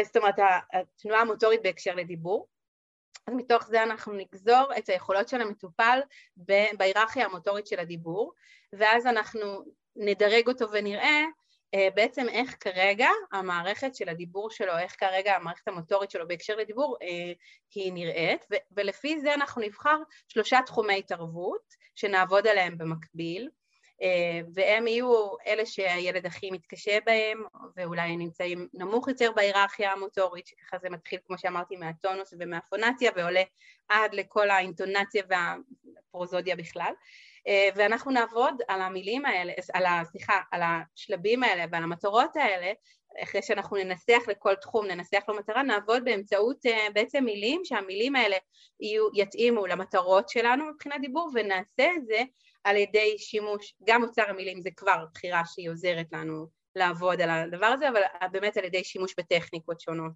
זאת אומרת התנועה המוטורית בהקשר לדיבור. אז מתוך זה אנחנו נגזור את היכולות של המטופל בהיררכיה המוטורית של הדיבור ואז אנחנו נדרג אותו ונראה אה, בעצם איך כרגע המערכת של הדיבור שלו, איך כרגע המערכת המוטורית שלו בהקשר לדיבור אה, היא נראית, ולפי זה אנחנו נבחר שלושה תחומי התערבות שנעבוד עליהם במקביל, אה, והם יהיו אלה שהילד הכי מתקשה בהם, ואולי נמצאים נמוך יותר בהיררכיה המוטורית, שככה זה מתחיל, כמו שאמרתי, מהטונוס ומהפונציה, ועולה עד לכל האינטונציה והפרוזודיה בכלל. אה, ואנחנו נעבוד על המילים האלה, על ה, סליחה, על השלבים האלה ועל המטרות האלה, אחרי שאנחנו ננסח לכל תחום, ננסח לו מטרה, נעבוד באמצעות אה, בעצם מילים, שהמילים האלה יהיו, יתאימו למטרות שלנו מבחינת דיבור, ונעשה את זה על ידי שימוש, גם אוצר המילים זה כבר בחירה שהיא עוזרת לנו לעבוד על הדבר הזה, אבל באמת על ידי שימוש בטכניקות שונות,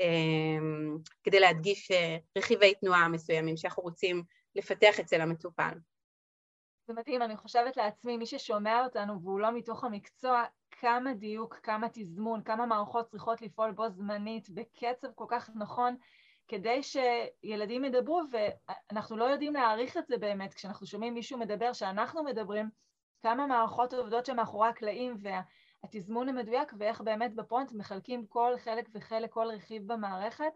אמ, כדי להדגיש אה, רכיבי תנועה מסוימים שאנחנו רוצים לפתח אצל המטופל. זה מדהים, אני חושבת לעצמי, מי ששומע אותנו והוא לא מתוך המקצוע, כמה דיוק, כמה תזמון, כמה מערכות צריכות לפעול בו זמנית, בקצב כל כך נכון, כדי שילדים ידברו, ואנחנו לא יודעים להעריך את זה באמת, כשאנחנו שומעים מישהו מדבר, שאנחנו מדברים, כמה מערכות עובדות שמאחורי הקלעים, והתזמון המדויק, ואיך באמת בפרונט מחלקים כל חלק וחלק, כל רכיב במערכת,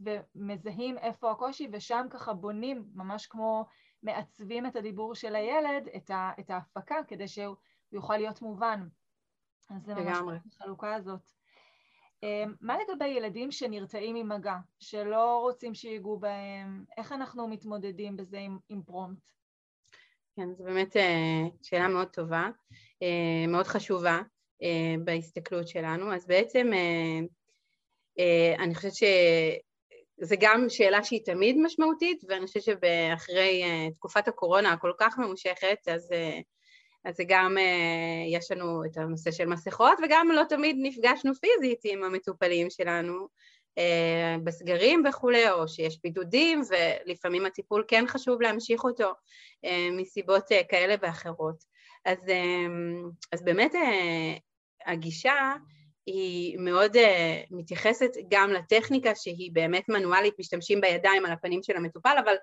ומזהים איפה הקושי, ושם ככה בונים, ממש כמו מעצבים את הדיבור של הילד, את, ה, את ההפקה, כדי שהוא יוכל להיות מובן. אז זה ממש החלוקה הזאת. אמ, מה לגבי ילדים שנרתעים ממגע, שלא רוצים שיגעו בהם? איך אנחנו מתמודדים בזה עם, עם פרומפט? כן, זו באמת אה, שאלה מאוד טובה, אה, מאוד חשובה אה, בהסתכלות שלנו. אז בעצם אני חושבת שזו גם שאלה שהיא תמיד משמעותית, ואני חושבת שאחרי תקופת הקורונה הכל כך ממושכת, אז אז זה גם, אה, יש לנו את הנושא של מסכות, וגם לא תמיד נפגשנו פיזית עם המטופלים שלנו אה, בסגרים וכולי, או שיש בידודים, ולפעמים הטיפול כן חשוב להמשיך אותו אה, מסיבות כאלה ואחרות. אז, אז באמת הגישה היא מאוד מתייחסת גם לטכניקה שהיא באמת מנואלית, משתמשים בידיים על הפנים של המטופל, אבל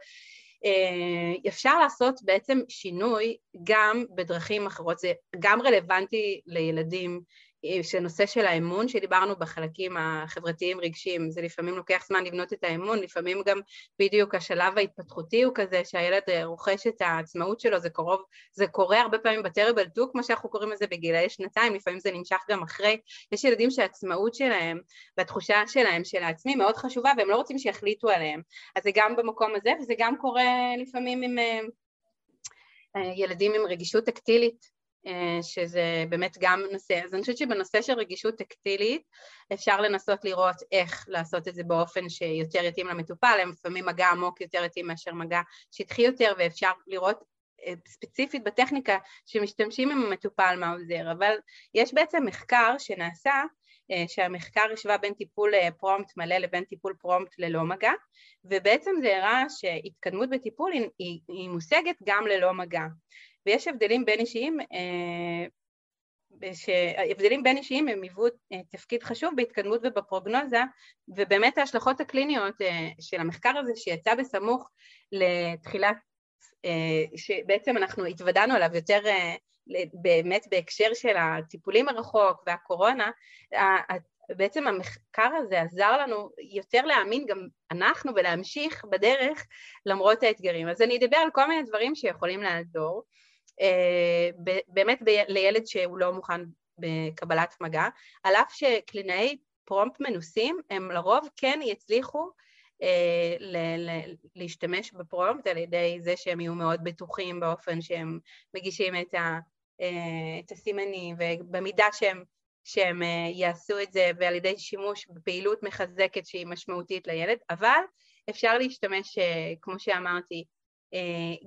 אה, אפשר לעשות בעצם שינוי גם בדרכים אחרות, זה גם רלוונטי לילדים שנושא של האמון שדיברנו בחלקים החברתיים רגשיים, זה לפעמים לוקח זמן לבנות את האמון, לפעמים גם בדיוק השלב ההתפתחותי הוא כזה שהילד רוכש את העצמאות שלו, זה, קרוב, זה קורה הרבה פעמים בטרבל טוק, כמו שאנחנו קוראים לזה בגילאי שנתיים, לפעמים זה נמשך גם אחרי, יש ילדים שהעצמאות שלהם והתחושה שלהם של העצמי מאוד חשובה והם לא רוצים שיחליטו עליהם, אז זה גם במקום הזה וזה גם קורה לפעמים עם אה, אה, ילדים עם רגישות טקטילית. אה, שזה באמת גם נושא. אז אני חושבת שבנושא של רגישות טקטילית אפשר לנסות לראות איך לעשות את זה באופן שיותר יתאים למטופל, לפעמים מגע עמוק יותר יתאים מאשר מגע שטחי יותר, ואפשר לראות אה, ספציפית בטכניקה שמשתמשים עם המטופל מה עוזר, אבל יש בעצם מחקר שנעשה אה, שהמחקר השווה בין טיפול פרומפט מלא לבין טיפול פרומפט ללא מגע ובעצם זה הראה שהתקדמות בטיפול היא, היא מושגת גם ללא מגע ויש הבדלים בין אישיים, אה, הבדלים בין אישיים הם היוו אה, תפקיד חשוב בהתקדמות ובפרוגנוזה ובאמת ההשלכות הקליניות אה, של המחקר הזה שיצא בסמוך לתחילת, שבעצם אנחנו התוודענו עליו יותר באמת בהקשר של הטיפולים מרחוק והקורונה, בעצם המחקר הזה עזר לנו יותר להאמין גם אנחנו ולהמשיך בדרך למרות האתגרים. אז אני אדבר על כל מיני דברים שיכולים לעזור. אה, באמת לילד שהוא לא מוכן בקבלת מגע, על אף שקלינאי פרומפט מנוסים הם לרוב כן יצליחו אה, להשתמש בפרומפט על ידי זה שהם יהיו מאוד בטוחים באופן שהם מגישים את, ה, אה, את הסימנים ובמידה שהם, שהם יעשו את זה ועל ידי שימוש בפעילות מחזקת שהיא משמעותית לילד, אבל אפשר להשתמש, כמו שאמרתי, אה,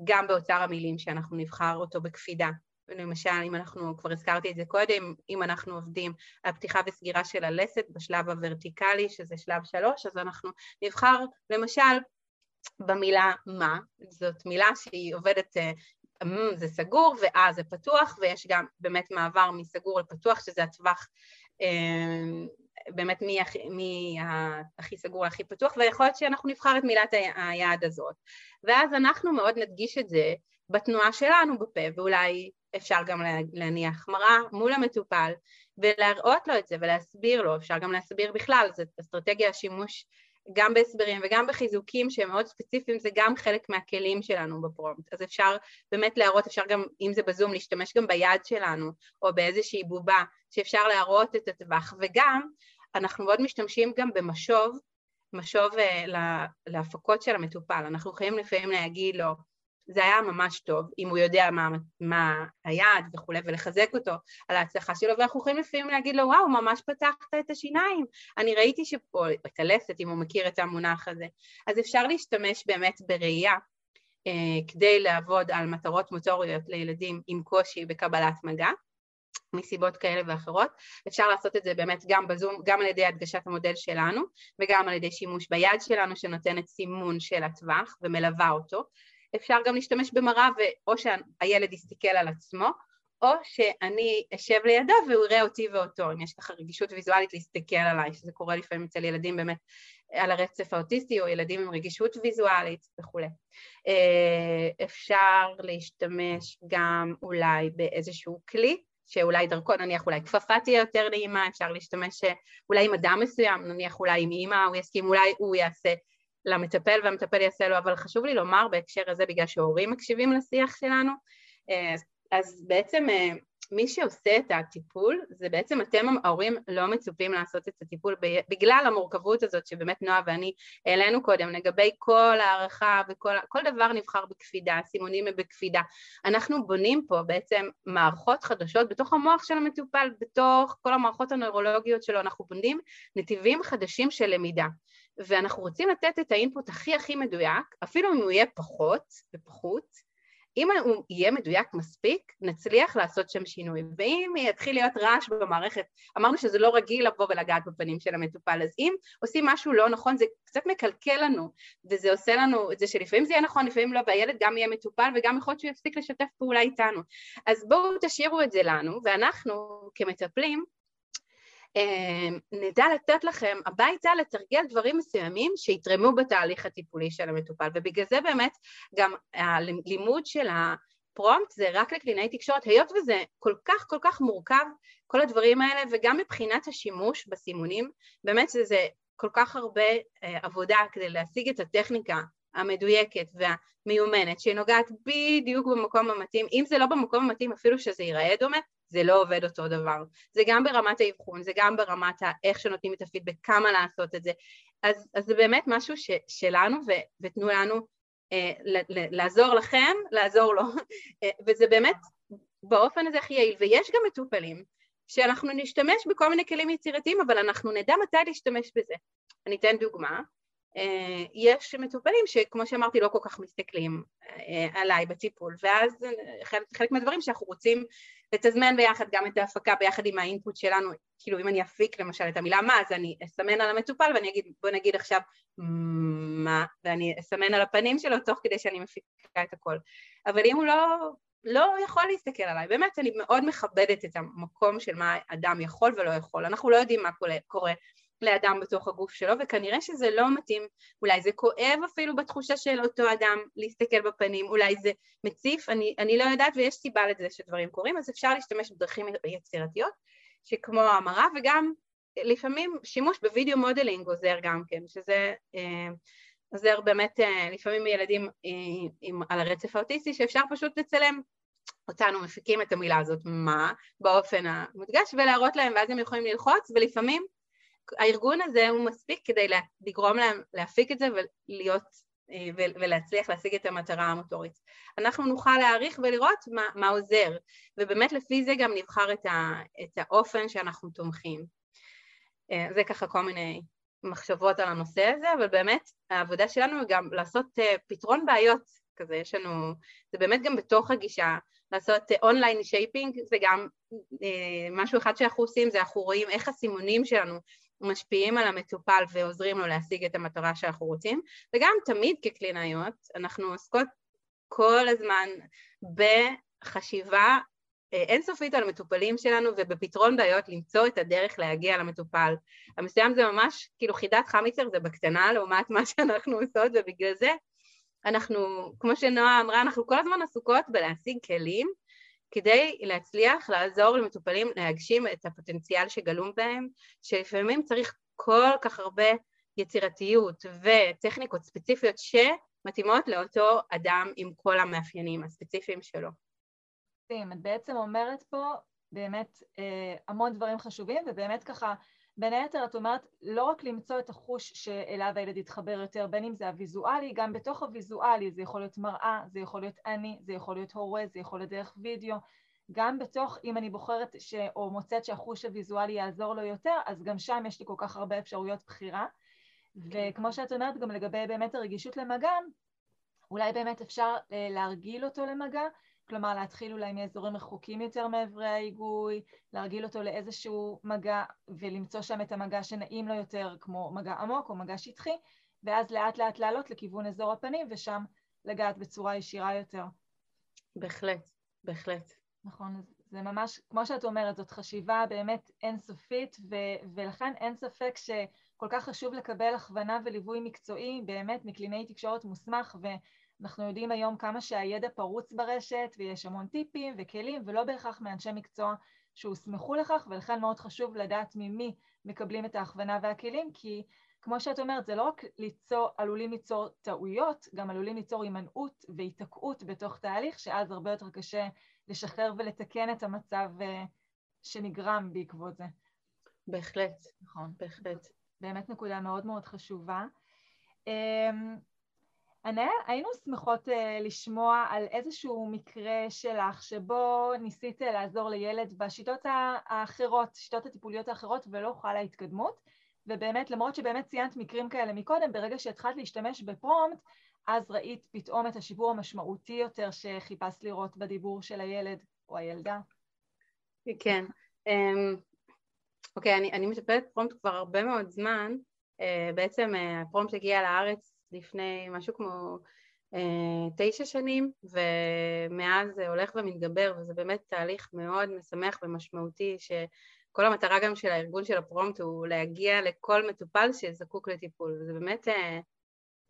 גם באוצר המילים שאנחנו נבחר אותו בקפידה. למשל, אם אנחנו, כבר הזכרתי את זה קודם, אם אנחנו עובדים על פתיחה וסגירה של הלסת בשלב הוורטיקלי, שזה שלב שלוש, אז אנחנו נבחר למשל במילה מה, זאת מילה שהיא עובדת, אה, זה סגור ואה זה פתוח, ויש גם באמת מעבר מסגור לפתוח, שזה הטווח אה, באמת מי, מי הכי סגור, הכי פתוח, ויכול להיות שאנחנו נבחר את מילת היעד הזאת. ואז אנחנו מאוד נדגיש את זה בתנועה שלנו בפה, ואולי אפשר גם להניח מראה מול המטופל ולהראות לו את זה ולהסביר לו, אפשר גם להסביר בכלל, זו אסטרטגיה השימוש גם בהסברים וגם בחיזוקים שהם מאוד ספציפיים, זה גם חלק מהכלים שלנו בפרומפט. אז אפשר באמת להראות, אפשר גם, אם זה בזום, להשתמש גם ביד שלנו, או באיזושהי בובה, שאפשר להראות את הטווח, וגם אנחנו מאוד משתמשים גם במשוב, משוב אה, להפקות של המטופל. אנחנו יכולים לפעמים להגיד לו, זה היה ממש טוב, אם הוא יודע מה, מה היעד וכולי, ולחזק אותו על ההצלחה שלו, ואנחנו יכולים לפעמים להגיד לו, וואו, ממש פתחת את השיניים, אני ראיתי שפה, את הלסת, אם הוא מכיר את המונח הזה. אז אפשר להשתמש באמת בראייה אה, כדי לעבוד על מטרות מוטוריות לילדים עם קושי בקבלת מגע. מסיבות כאלה ואחרות. אפשר לעשות את זה באמת גם בזום, גם על ידי הדגשת המודל שלנו וגם על ידי שימוש ביד שלנו שנותנת סימון של הטווח ומלווה אותו. אפשר גם להשתמש במראה או שהילד יסתכל על עצמו או שאני אשב לידו והוא יראה אותי ואותו, אם יש לך רגישות ויזואלית להסתכל עליי, שזה קורה לפעמים אצל ילדים באמת על הרצף האוטיסטי או ילדים עם רגישות ויזואלית וכולי. אה, אפשר להשתמש גם אולי באיזשהו כלי שאולי דרכו נניח אולי כפפה תהיה יותר נעימה, אפשר להשתמש אולי עם אדם מסוים, נניח אולי עם אימא הוא יסכים, אולי הוא יעשה למטפל והמטפל יעשה לו, אבל חשוב לי לומר בהקשר הזה, בגלל שהורים מקשיבים לשיח שלנו, אה, אז בעצם אה, מי שעושה את הטיפול זה בעצם אתם ההורים לא מצופים לעשות את הטיפול בגלל המורכבות הזאת שבאמת נועה ואני העלינו קודם לגבי כל הערכה וכל דבר נבחר בקפידה, סימונים הם בקפידה. אנחנו בונים פה בעצם מערכות חדשות בתוך המוח של המטופל, בתוך כל המערכות הנוירולוגיות שלו, אנחנו בונים נתיבים חדשים של למידה. ואנחנו רוצים לתת את האינפוט הכי הכי מדויק, אפילו אם הוא יהיה פחות ופחות, אם הוא יהיה מדויק מספיק, נצליח לעשות שם שינוי. ואם יתחיל להיות רעש במערכת, אמרנו שזה לא רגיל לבוא ולגעת בפנים של המטופל, אז אם עושים משהו לא נכון, זה קצת מקלקל לנו, וזה עושה לנו את זה שלפעמים זה יהיה נכון, לפעמים לא, והילד גם יהיה מטופל, וגם יכול להיות שהוא יפסיק לשתף פעולה איתנו. אז בואו תשאירו את זה לנו, ואנחנו כמטפלים, נדע לתת לכם הביתה לתרגל דברים מסוימים שיתרמו בתהליך הטיפולי של המטופל. ובגלל זה באמת גם הלימוד של הפרומפט זה רק לקלינאי תקשורת. היות וזה כל כך כל כך מורכב כל הדברים האלה וגם מבחינת השימוש בסימונים באמת זה כל כך הרבה אה, עבודה כדי להשיג את הטכניקה המדויקת והמיומנת שנוגעת בדיוק במקום המתאים. אם זה לא במקום המתאים אפילו שזה ייראה דומה זה לא עובד אותו דבר. זה גם ברמת האבחון, זה גם ברמת איך שנותנים את הפידבק, כמה לעשות את זה. אז, אז זה באמת משהו ש, שלנו, ו, ותנו לנו אה, ל, ל, לעזור לכם, לעזור לו. אה, וזה באמת באופן הזה הכי יעיל. ויש גם מטופלים שאנחנו נשתמש בכל מיני כלים יצירתיים, אבל אנחנו נדע מתי להשתמש בזה. אני אתן דוגמה. אה, יש מטופלים שכמו שאמרתי לא כל כך מסתכלים אה, עליי בטיפול ואז חלק, חלק מהדברים שאנחנו רוצים לתזמן ביחד גם את ההפקה ביחד עם האינפוט שלנו כאילו אם אני אפיק למשל את המילה מה אז אני אסמן על המטופל ואני אגיד בוא נגיד עכשיו מה ואני אסמן על הפנים שלו תוך כדי שאני מפיקה את הכל. אבל אם הוא לא לא יכול להסתכל עליי, באמת אני מאוד מכבדת את המקום של מה אדם יכול ולא יכול, אנחנו לא יודעים מה קורה לאדם בתוך הגוף שלו, וכנראה שזה לא מתאים, אולי זה כואב אפילו בתחושה של אותו אדם להסתכל בפנים, אולי זה מציף, אני, אני לא יודעת ויש סיבה לזה שדברים קורים, אז אפשר להשתמש בדרכים יצירתיות, שכמו המראה, וגם לפעמים שימוש ב video modeling עוזר גם כן, שזה אה, עוזר באמת אה, לפעמים ילדים אה, עם, על הרצף האוטיסטי, שאפשר פשוט לצלם אותנו מפיקים את המילה הזאת מה באופן המודגש ולהראות להם ואז הם יכולים ללחוץ ולפעמים הארגון הזה הוא מספיק כדי לגרום להם להפיק את זה ולהיות אה, ולהצליח להשיג את המטרה המוטורית. אנחנו נוכל להעריך ולראות מה, מה עוזר, ובאמת לפי זה גם נבחר את, ה, את האופן שאנחנו תומכים. אה, זה ככה כל מיני מחשבות על הנושא הזה, אבל באמת העבודה שלנו היא גם לעשות אה, פתרון בעיות כזה, יש לנו, זה באמת גם בתוך הגישה לעשות online shaping, זה גם משהו אחד שאנחנו עושים, זה אנחנו רואים איך הסימונים שלנו משפיעים על המטופל ועוזרים לו להשיג את המטרה שאנחנו רוצים, וגם תמיד כקלינאיות אנחנו עוסקות כל הזמן בחשיבה אה, אינסופית על המטופלים שלנו ובפתרון בעיות למצוא את הדרך להגיע למטופל. המסוים זה ממש כאילו חידת חמיצר זה בקטנה לעומת מה שאנחנו עושות ובגלל זה אנחנו, כמו שנועה אמרה, אנחנו כל הזמן עסוקות בלהשיג כלים כדי להצליח לעזור למטופלים להגשים את הפוטנציאל שגלום בהם, שלפעמים צריך כל כך הרבה יצירתיות וטכניקות ספציפיות שמתאימות לאותו אדם עם כל המאפיינים הספציפיים שלו. את בעצם אומרת פה באמת אה, המון דברים חשובים, ובאמת ככה בין היתר את אומרת לא רק למצוא את החוש שאליו הילד יתחבר יותר, בין אם זה הוויזואלי, גם בתוך הוויזואלי זה יכול להיות מראה, זה יכול להיות אני, זה יכול להיות הורה, זה יכול להיות דרך וידאו, גם בתוך, אם אני בוחרת ש... או מוצאת שהחוש הוויזואלי יעזור לו יותר, אז גם שם יש לי כל כך הרבה אפשרויות בחירה. וכמו שאת אומרת, גם לגבי באמת הרגישות למגע, אולי באמת אפשר אה, להרגיל אותו למגע, כלומר להתחיל אולי מאזורים רחוקים יותר מאיברי ההיגוי, להרגיל אותו לאיזשהו מגע ולמצוא שם את המגע שנעים לו יותר, כמו מגע עמוק או מגע שטחי, ואז לאט לאט לעלות לכיוון אזור הפנים ושם לגעת בצורה ישירה יותר. בהחלט, בהחלט. נכון, זה ממש, כמו שאת אומרת, זאת חשיבה באמת אינסופית, ו- ולכן אין ספק שכל כך חשוב לקבל הכוונה וליווי מקצועי באמת מקלינאי תקשורת מוסמך, ואנחנו יודעים היום כמה שהידע פרוץ ברשת, ויש המון טיפים וכלים, ולא בהכרח מאנשי מקצוע שהוסמכו לכך, ולכן מאוד חשוב לדעת ממי מקבלים את ההכוונה והכלים, כי כמו שאת אומרת, זה לא רק ליצור, עלולים ליצור טעויות, גם עלולים ליצור הימנעות והיתקעות בתוך תהליך, שאז הרבה יותר קשה לשחרר ולתקן את המצב אה, שנגרם בעקבות זה. בהחלט. נכון. בהחלט. באמת נקודה מאוד מאוד חשובה. היינו שמחות אה, לשמוע על איזשהו מקרה שלך שבו ניסית לעזור לילד בשיטות האחרות, שיטות הטיפוליות האחרות ולא חלה התקדמות, ובאמת, למרות שבאמת ציינת מקרים כאלה מקודם, ברגע שהתחלת להשתמש בפרומפט, אז ראית פתאום את השיפור המשמעותי יותר שחיפשת לראות בדיבור של הילד או הילדה. כן. אמ, אוקיי, אני, מטפלת פרומפט כבר הרבה מאוד זמן. אה, בעצם אה, הפרומפט הגיע לארץ לפני משהו כמו אה, תשע שנים, ומאז זה הולך ומתגבר, וזה באמת תהליך מאוד משמח ומשמעותי, שכל המטרה גם של הארגון של הפרומפט הוא להגיע לכל מטופל שזקוק לטיפול. זה באמת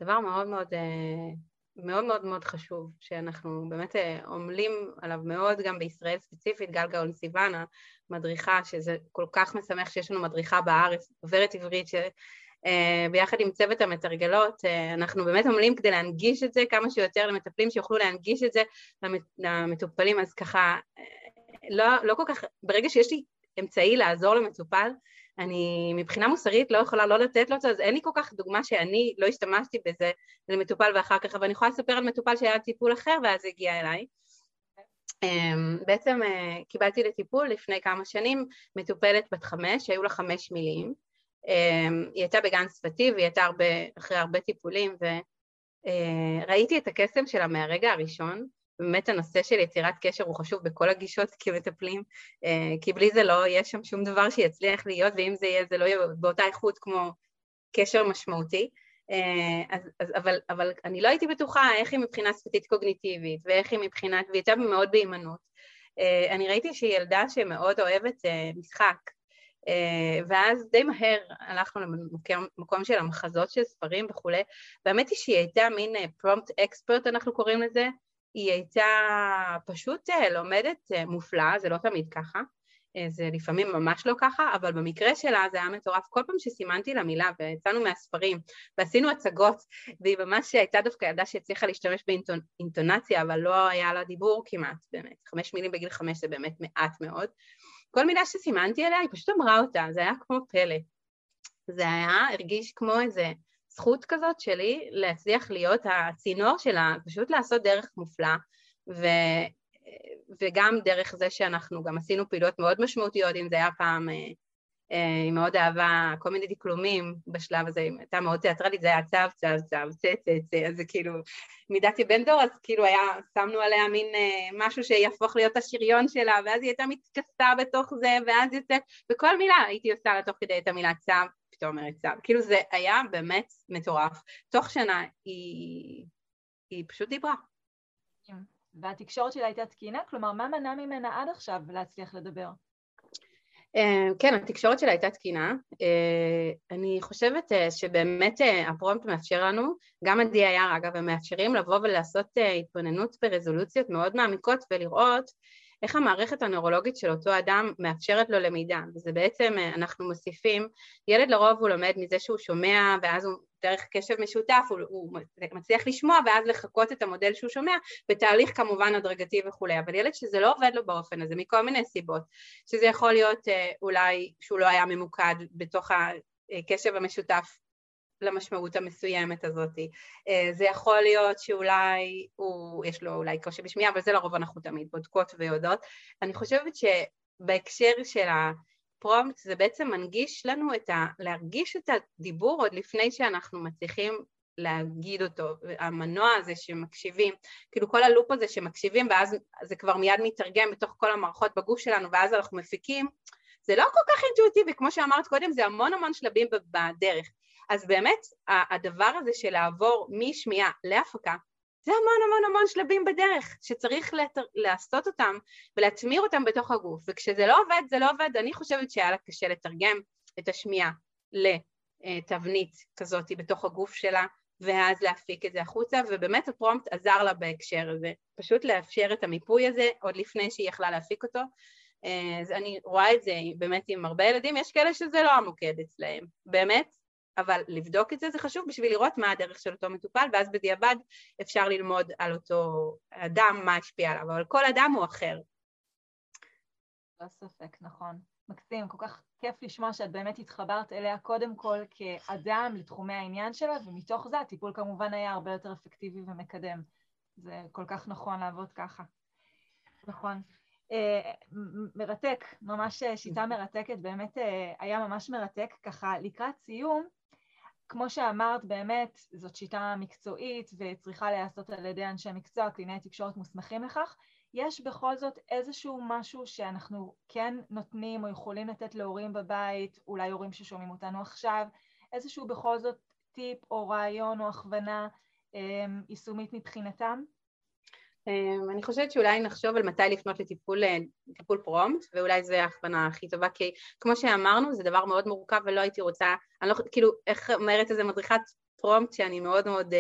דבר מאוד מאוד אה, מאוד מאוד מאוד חשוב, שאנחנו באמת אה, עמלים עליו מאוד גם בישראל ספציפית, גל גאון סיוונה, מדריכה, שזה כל כך משמח שיש לנו מדריכה בארץ, דוברת עברית, שביחד אה, עם צוות המתרגלות, אנחנו באמת עמלים כדי להנגיש את זה כמה שיותר למטפלים שיוכלו להנגיש את זה למטופלים, אז ככה, לא, לא כל כך, ברגע שיש לי אמצעי לעזור למטופל, אני מבחינה מוסרית לא יכולה לא לתת לו את זה, אז אין לי כל כך דוגמה שאני לא השתמשתי בזה למטופל ואחר כך, אבל אני יכולה לספר על מטופל שהיה טיפול אחר ואז הגיע אליי. אמ, בעצם אה, קיבלתי לטיפול לפני כמה שנים מטופלת בת חמש, שהיו לה חמש מילים. אמ, היא הייתה בגן שפתי והיא הייתה הרבה, אחרי הרבה טיפולים וראיתי אה, את הקסם שלה מהרגע הראשון, באמת הנושא של יצירת קשר הוא חשוב בכל הגישות כמטפלים, אה, כי בלי זה לא יהיה שם שום דבר שיצליח להיות, ואם זה יהיה, זה לא יהיה באותה איכות כמו קשר משמעותי. אה, אז, אז, אבל, אבל אני לא הייתי בטוחה איך היא מבחינה שפתית קוגניטיבית, ואיך היא מבחינת, והיא הייתה מאוד בהימנעות. אני ראיתי שהיא ילדה שמאוד אוהבת משחק, ואז די מהר הלכנו למקום של המחזות של ספרים וכולי, והאמת היא שהיא הייתה מין פרומפט אקספרט אנחנו קוראים לזה, היא הייתה פשוט אה, לומדת אה, מופלאה, זה לא תמיד ככה, אה, זה לפעמים ממש לא ככה, אבל במקרה שלה זה היה מטורף. כל פעם שסימנתי לה מילה ויצאנו מהספרים ועשינו הצגות, והיא ממש הייתה דווקא ילדה שהצליחה להשתמש באינטונציה, אבל לא היה לה דיבור כמעט, באמת. חמש מילים בגיל חמש זה באמת מעט מאוד. כל מילה שסימנתי עליה, היא פשוט אמרה אותה, זה היה כמו פלא. זה היה, הרגיש כמו איזה זכות כזאת שלי להצליח להיות הצינור שלה, פשוט לעשות דרך מופלאה, ו... וגם דרך זה שאנחנו גם עשינו פעילויות מאוד משמעותיות, אם זה היה פעם, אה, היא מאוד אהבה כל מיני דקלומים בשלב הזה, היא הייתה מאוד תיאטרלית, זה היה צו, צו, צו, צה, צה, צה, אז זה כאילו, מידתי בן דור, אז כאילו היה, שמנו עליה מין אה, משהו שיהפוך להיות השריון שלה, ואז היא הייתה מתכסה בתוך זה, ואז יוצאת, וכל מילה הייתי עושה לה תוך כדי את המילה צו, פתאום אומרת צו. כאילו זה היה באמת מטורף. תוך שנה היא, היא פשוט דיברה. והתקשורת שלה הייתה תקינה? כלומר, מה מנע ממנה עד עכשיו להצליח לדבר? אה, כן, התקשורת שלה הייתה תקינה. אה, אני חושבת אה, שבאמת הפרומפט מאפשר לנו, גם ה-DIR אגב, הם מאפשרים לבוא ולעשות התבוננות ברזולוציות מאוד מעמיקות ולראות איך המערכת הנוירולוגית של אותו אדם מאפשרת לו למידה, וזה בעצם, אנחנו מוסיפים, ילד לרוב הוא לומד מזה שהוא שומע ואז הוא דרך קשב משותף הוא, הוא מצליח לשמוע ואז לחקות את המודל שהוא שומע בתהליך כמובן הדרגתי וכולי, אבל ילד שזה לא עובד לו באופן הזה מכל מיני סיבות, שזה יכול להיות אה, אולי שהוא לא היה ממוקד בתוך הקשב המשותף למשמעות המסוימת הזאת. אה, זה יכול להיות שאולי הוא, יש לו אולי קושי בשמיעה, אבל זה לרוב אנחנו תמיד בודקות ויודעות. אני חושבת שבהקשר של הפרומפט זה בעצם מנגיש לנו את ה... להרגיש את הדיבור עוד לפני שאנחנו מצליחים להגיד אותו, המנוע הזה שמקשיבים, כאילו כל הלופ הזה שמקשיבים ואז זה כבר מיד מתרגם בתוך כל המערכות בגוף שלנו ואז אנחנו מפיקים, זה לא כל כך אינטואיטיבי, כמו שאמרת קודם, זה המון המון שלבים בדרך. אז באמת הדבר הזה של לעבור משמיעה להפקה, זה המון המון המון שלבים בדרך שצריך לתר... לעשות אותם ולהטמיר אותם בתוך הגוף, וכשזה לא עובד, זה לא עובד. אני חושבת שהיה לה קשה לתרגם את השמיעה לתבנית כזאת בתוך הגוף שלה, ואז להפיק את זה החוצה, ובאמת הפרומפט עזר לה בהקשר הזה, פשוט לאפשר את המיפוי הזה עוד לפני שהיא יכלה להפיק אותו. אז אני רואה את זה באמת עם הרבה ילדים, יש כאלה שזה לא המוקד אצלהם, באמת, אבל לבדוק את זה זה חשוב בשביל לראות מה הדרך של אותו מטופל, ואז בדיעבד אפשר ללמוד על אותו אדם, מה השפיע עליו, אבל כל אדם הוא אחר. לא ספק, נכון. מקסים, כל כך כיף לשמוע שאת באמת התחברת אליה קודם כל כאדם לתחומי העניין שלה, ומתוך זה הטיפול כמובן היה הרבה יותר אפקטיבי ומקדם. זה כל כך נכון לעבוד ככה. נכון. אה, מרתק, ממש שיטה מרתקת, באמת אה, היה ממש מרתק. ככה לקראת סיום, כמו שאמרת, באמת זאת שיטה מקצועית וצריכה להיעשות על ידי אנשי מקצוע, קלינאי תקשורת מוסמכים לכך. יש בכל זאת איזשהו משהו שאנחנו כן נותנים או יכולים לתת להורים בבית, אולי הורים ששומעים אותנו עכשיו, איזשהו בכל זאת טיפ או רעיון או הכוונה אה, יישומית מבחינתם? אמ, אני חושבת שאולי נחשוב על מתי לפנות לטיפול אה, טיפול פרומט, ואולי זו ההכוונה הכי טובה, כי כמו שאמרנו, זה דבר מאוד מורכב ולא הייתי רוצה, אני לא, כאילו, איך אומרת איזה מדריכת פרומט שאני מאוד מאוד uh,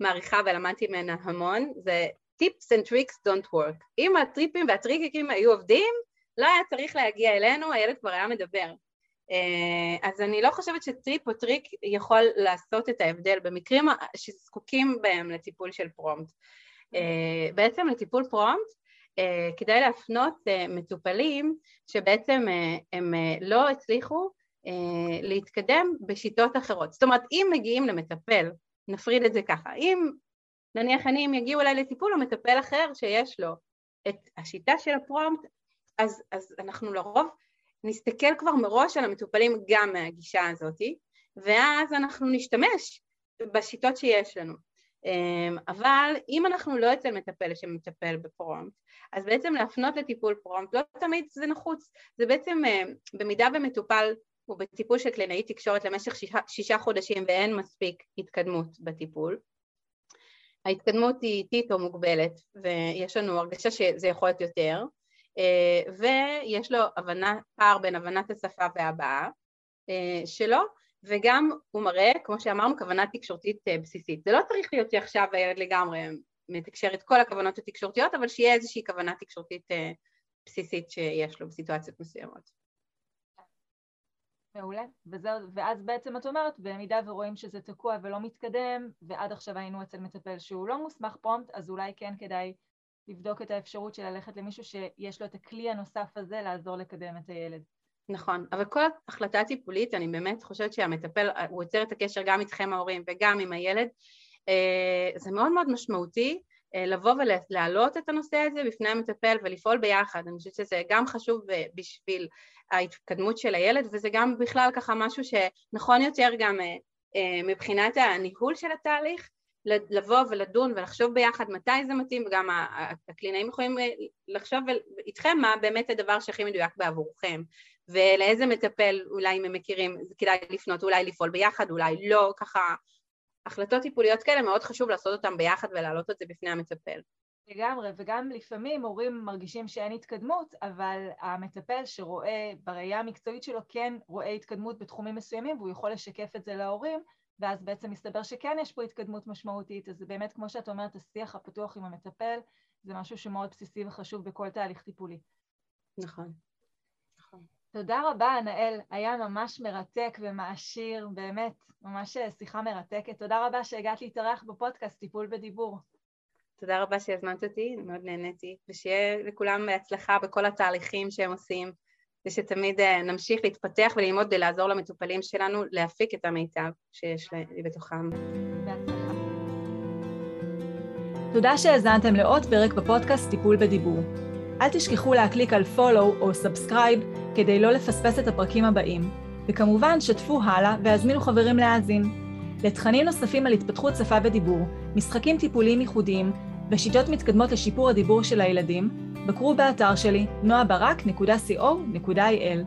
מעריכה ולמדתי ממנה המון, זה tips and tricks don't work. אם ה tips וה tricks היו עובדים, לא היה צריך להגיע אלינו, הילד כבר היה מדבר. Uh, אז אני לא חושבת שטריפ או trick יכול לעשות את ההבדל במקרים שזקוקים בהם לטיפול של פרומט. אה, בעצם לטיפול פרומפט אה, כדאי להפנות אה, מטופלים שבעצם הם לא הצליחו להתקדם בשיטות אחרות. זאת אומרת, אם מגיעים למטפל, נפריד את זה ככה, אם נניח אני, אם יגיעו אליי לטיפול או מטפל אחר שיש לו את השיטה של הפרומפט, אז, אז אנחנו לרוב נסתכל כבר מראש על המטופלים גם מהגישה הזאתי, ואז אנחנו נשתמש בשיטות שיש לנו. אמ, אבל אם אנחנו לא אצל מטפל שמטפל בפרומפט, אז בעצם להפנות לטיפול פרומפט לא תמיד זה נחוץ, זה בעצם אמ, במידה ומטופל הוא בטיפול של קלינאי תקשורת למשך שישה, שישה חודשים ואין מספיק התקדמות בטיפול, ההתקדמות היא איטית או מוגבלת ויש לנו הרגשה שזה יכול להיות יותר אה, ויש לו הבנה, פער בין הבנת השפה והבעה אה, שלו וגם הוא מראה, כמו שאמרנו, כוונה תקשורתית אה, בסיסית. זה לא צריך להיות שעכשיו הילד לגמרי מתקשר את כל הכוונות התקשורתיות, אבל שיהיה איזושהי כוונה תקשורתית אה, בסיסית שיש לו בסיטואציות מסוימות. מעולה, וזהו, ואז בעצם את אומרת, במידה ורואים שזה תקוע ולא מתקדם, ועד עכשיו היינו אצל מטפל שהוא לא מוסמך פרומפט, אז אולי כן כדאי לבדוק את האפשרות של ללכת למישהו שיש לו את הכלי הנוסף הזה לעזור לקדם את הילד. נכון, אבל כל החלטה טיפולית, אני באמת חושבת שהמטפל, הוא יוצר את הקשר גם איתכם ההורים וגם עם הילד, אה, זה מאוד מאוד משמעותי אה, לבוא ולהעלות את הנושא הזה בפני המטפל ולפעול ביחד, אני חושבת שזה גם חשוב אה, בשביל ההתקדמות של הילד וזה גם בכלל ככה משהו שנכון יותר גם מבחינת הניהול של התהליך, לבוא ולדון ולחשוב ביחד מתי זה מתאים וגם הקלינאים יכולים לחשוב איתכם מה באמת הדבר שהכי מדויק בעבורכם ולאיזה מטפל אולי אם הם מכירים כדאי לפנות, אולי לפעול ביחד, אולי לא, ככה החלטות טיפוליות כאלה מאוד חשוב לעשות אותן ביחד ולהעלות את זה בפני המטפל. לגמרי, וגם לפעמים הורים מרגישים שאין התקדמות, אבל המטפל שרואה בראייה המקצועית שלו כן רואה התקדמות בתחומים מסוימים והוא יכול לשקף את זה להורים, ואז בעצם מסתבר שכן יש פה התקדמות משמעותית, אז זה באמת כמו שאת אומרת, השיח הפתוח עם המטפל זה משהו שמאוד בסיסי וחשוב בכל תהליך טיפולי. נכון. תודה רבה, ענאל, היה ממש מרתק ומעשיר, באמת, ממש שיחה מרתקת. תודה רבה שהגעת להתארח בפודקאסט טיפול בדיבור. תודה רבה שהזמנת אותי, מאוד נהניתי, ושיהיה לכולם בהצלחה בכל התהליכים שהם עושים, ושתמיד אה, נמשיך להתפתח וללמוד כדי לעזור למטופלים שלנו להפיק את המיטב שיש לי בתוכם. בהצלחה. תודה שהאזנתם לעוד פרק בפודקאסט טיפול בדיבור. אל תשכחו להקליק על follow או subscribe כדי לא לפספס את הפרקים הבאים, וכמובן שתפו הלאה והזמינו חברים להאזין. לתכנים נוספים על התפתחות שפה ודיבור, משחקים טיפוליים ייחודיים ושיטות מתקדמות לשיפור הדיבור של הילדים, בקרו באתר שלי noabarak.co.il.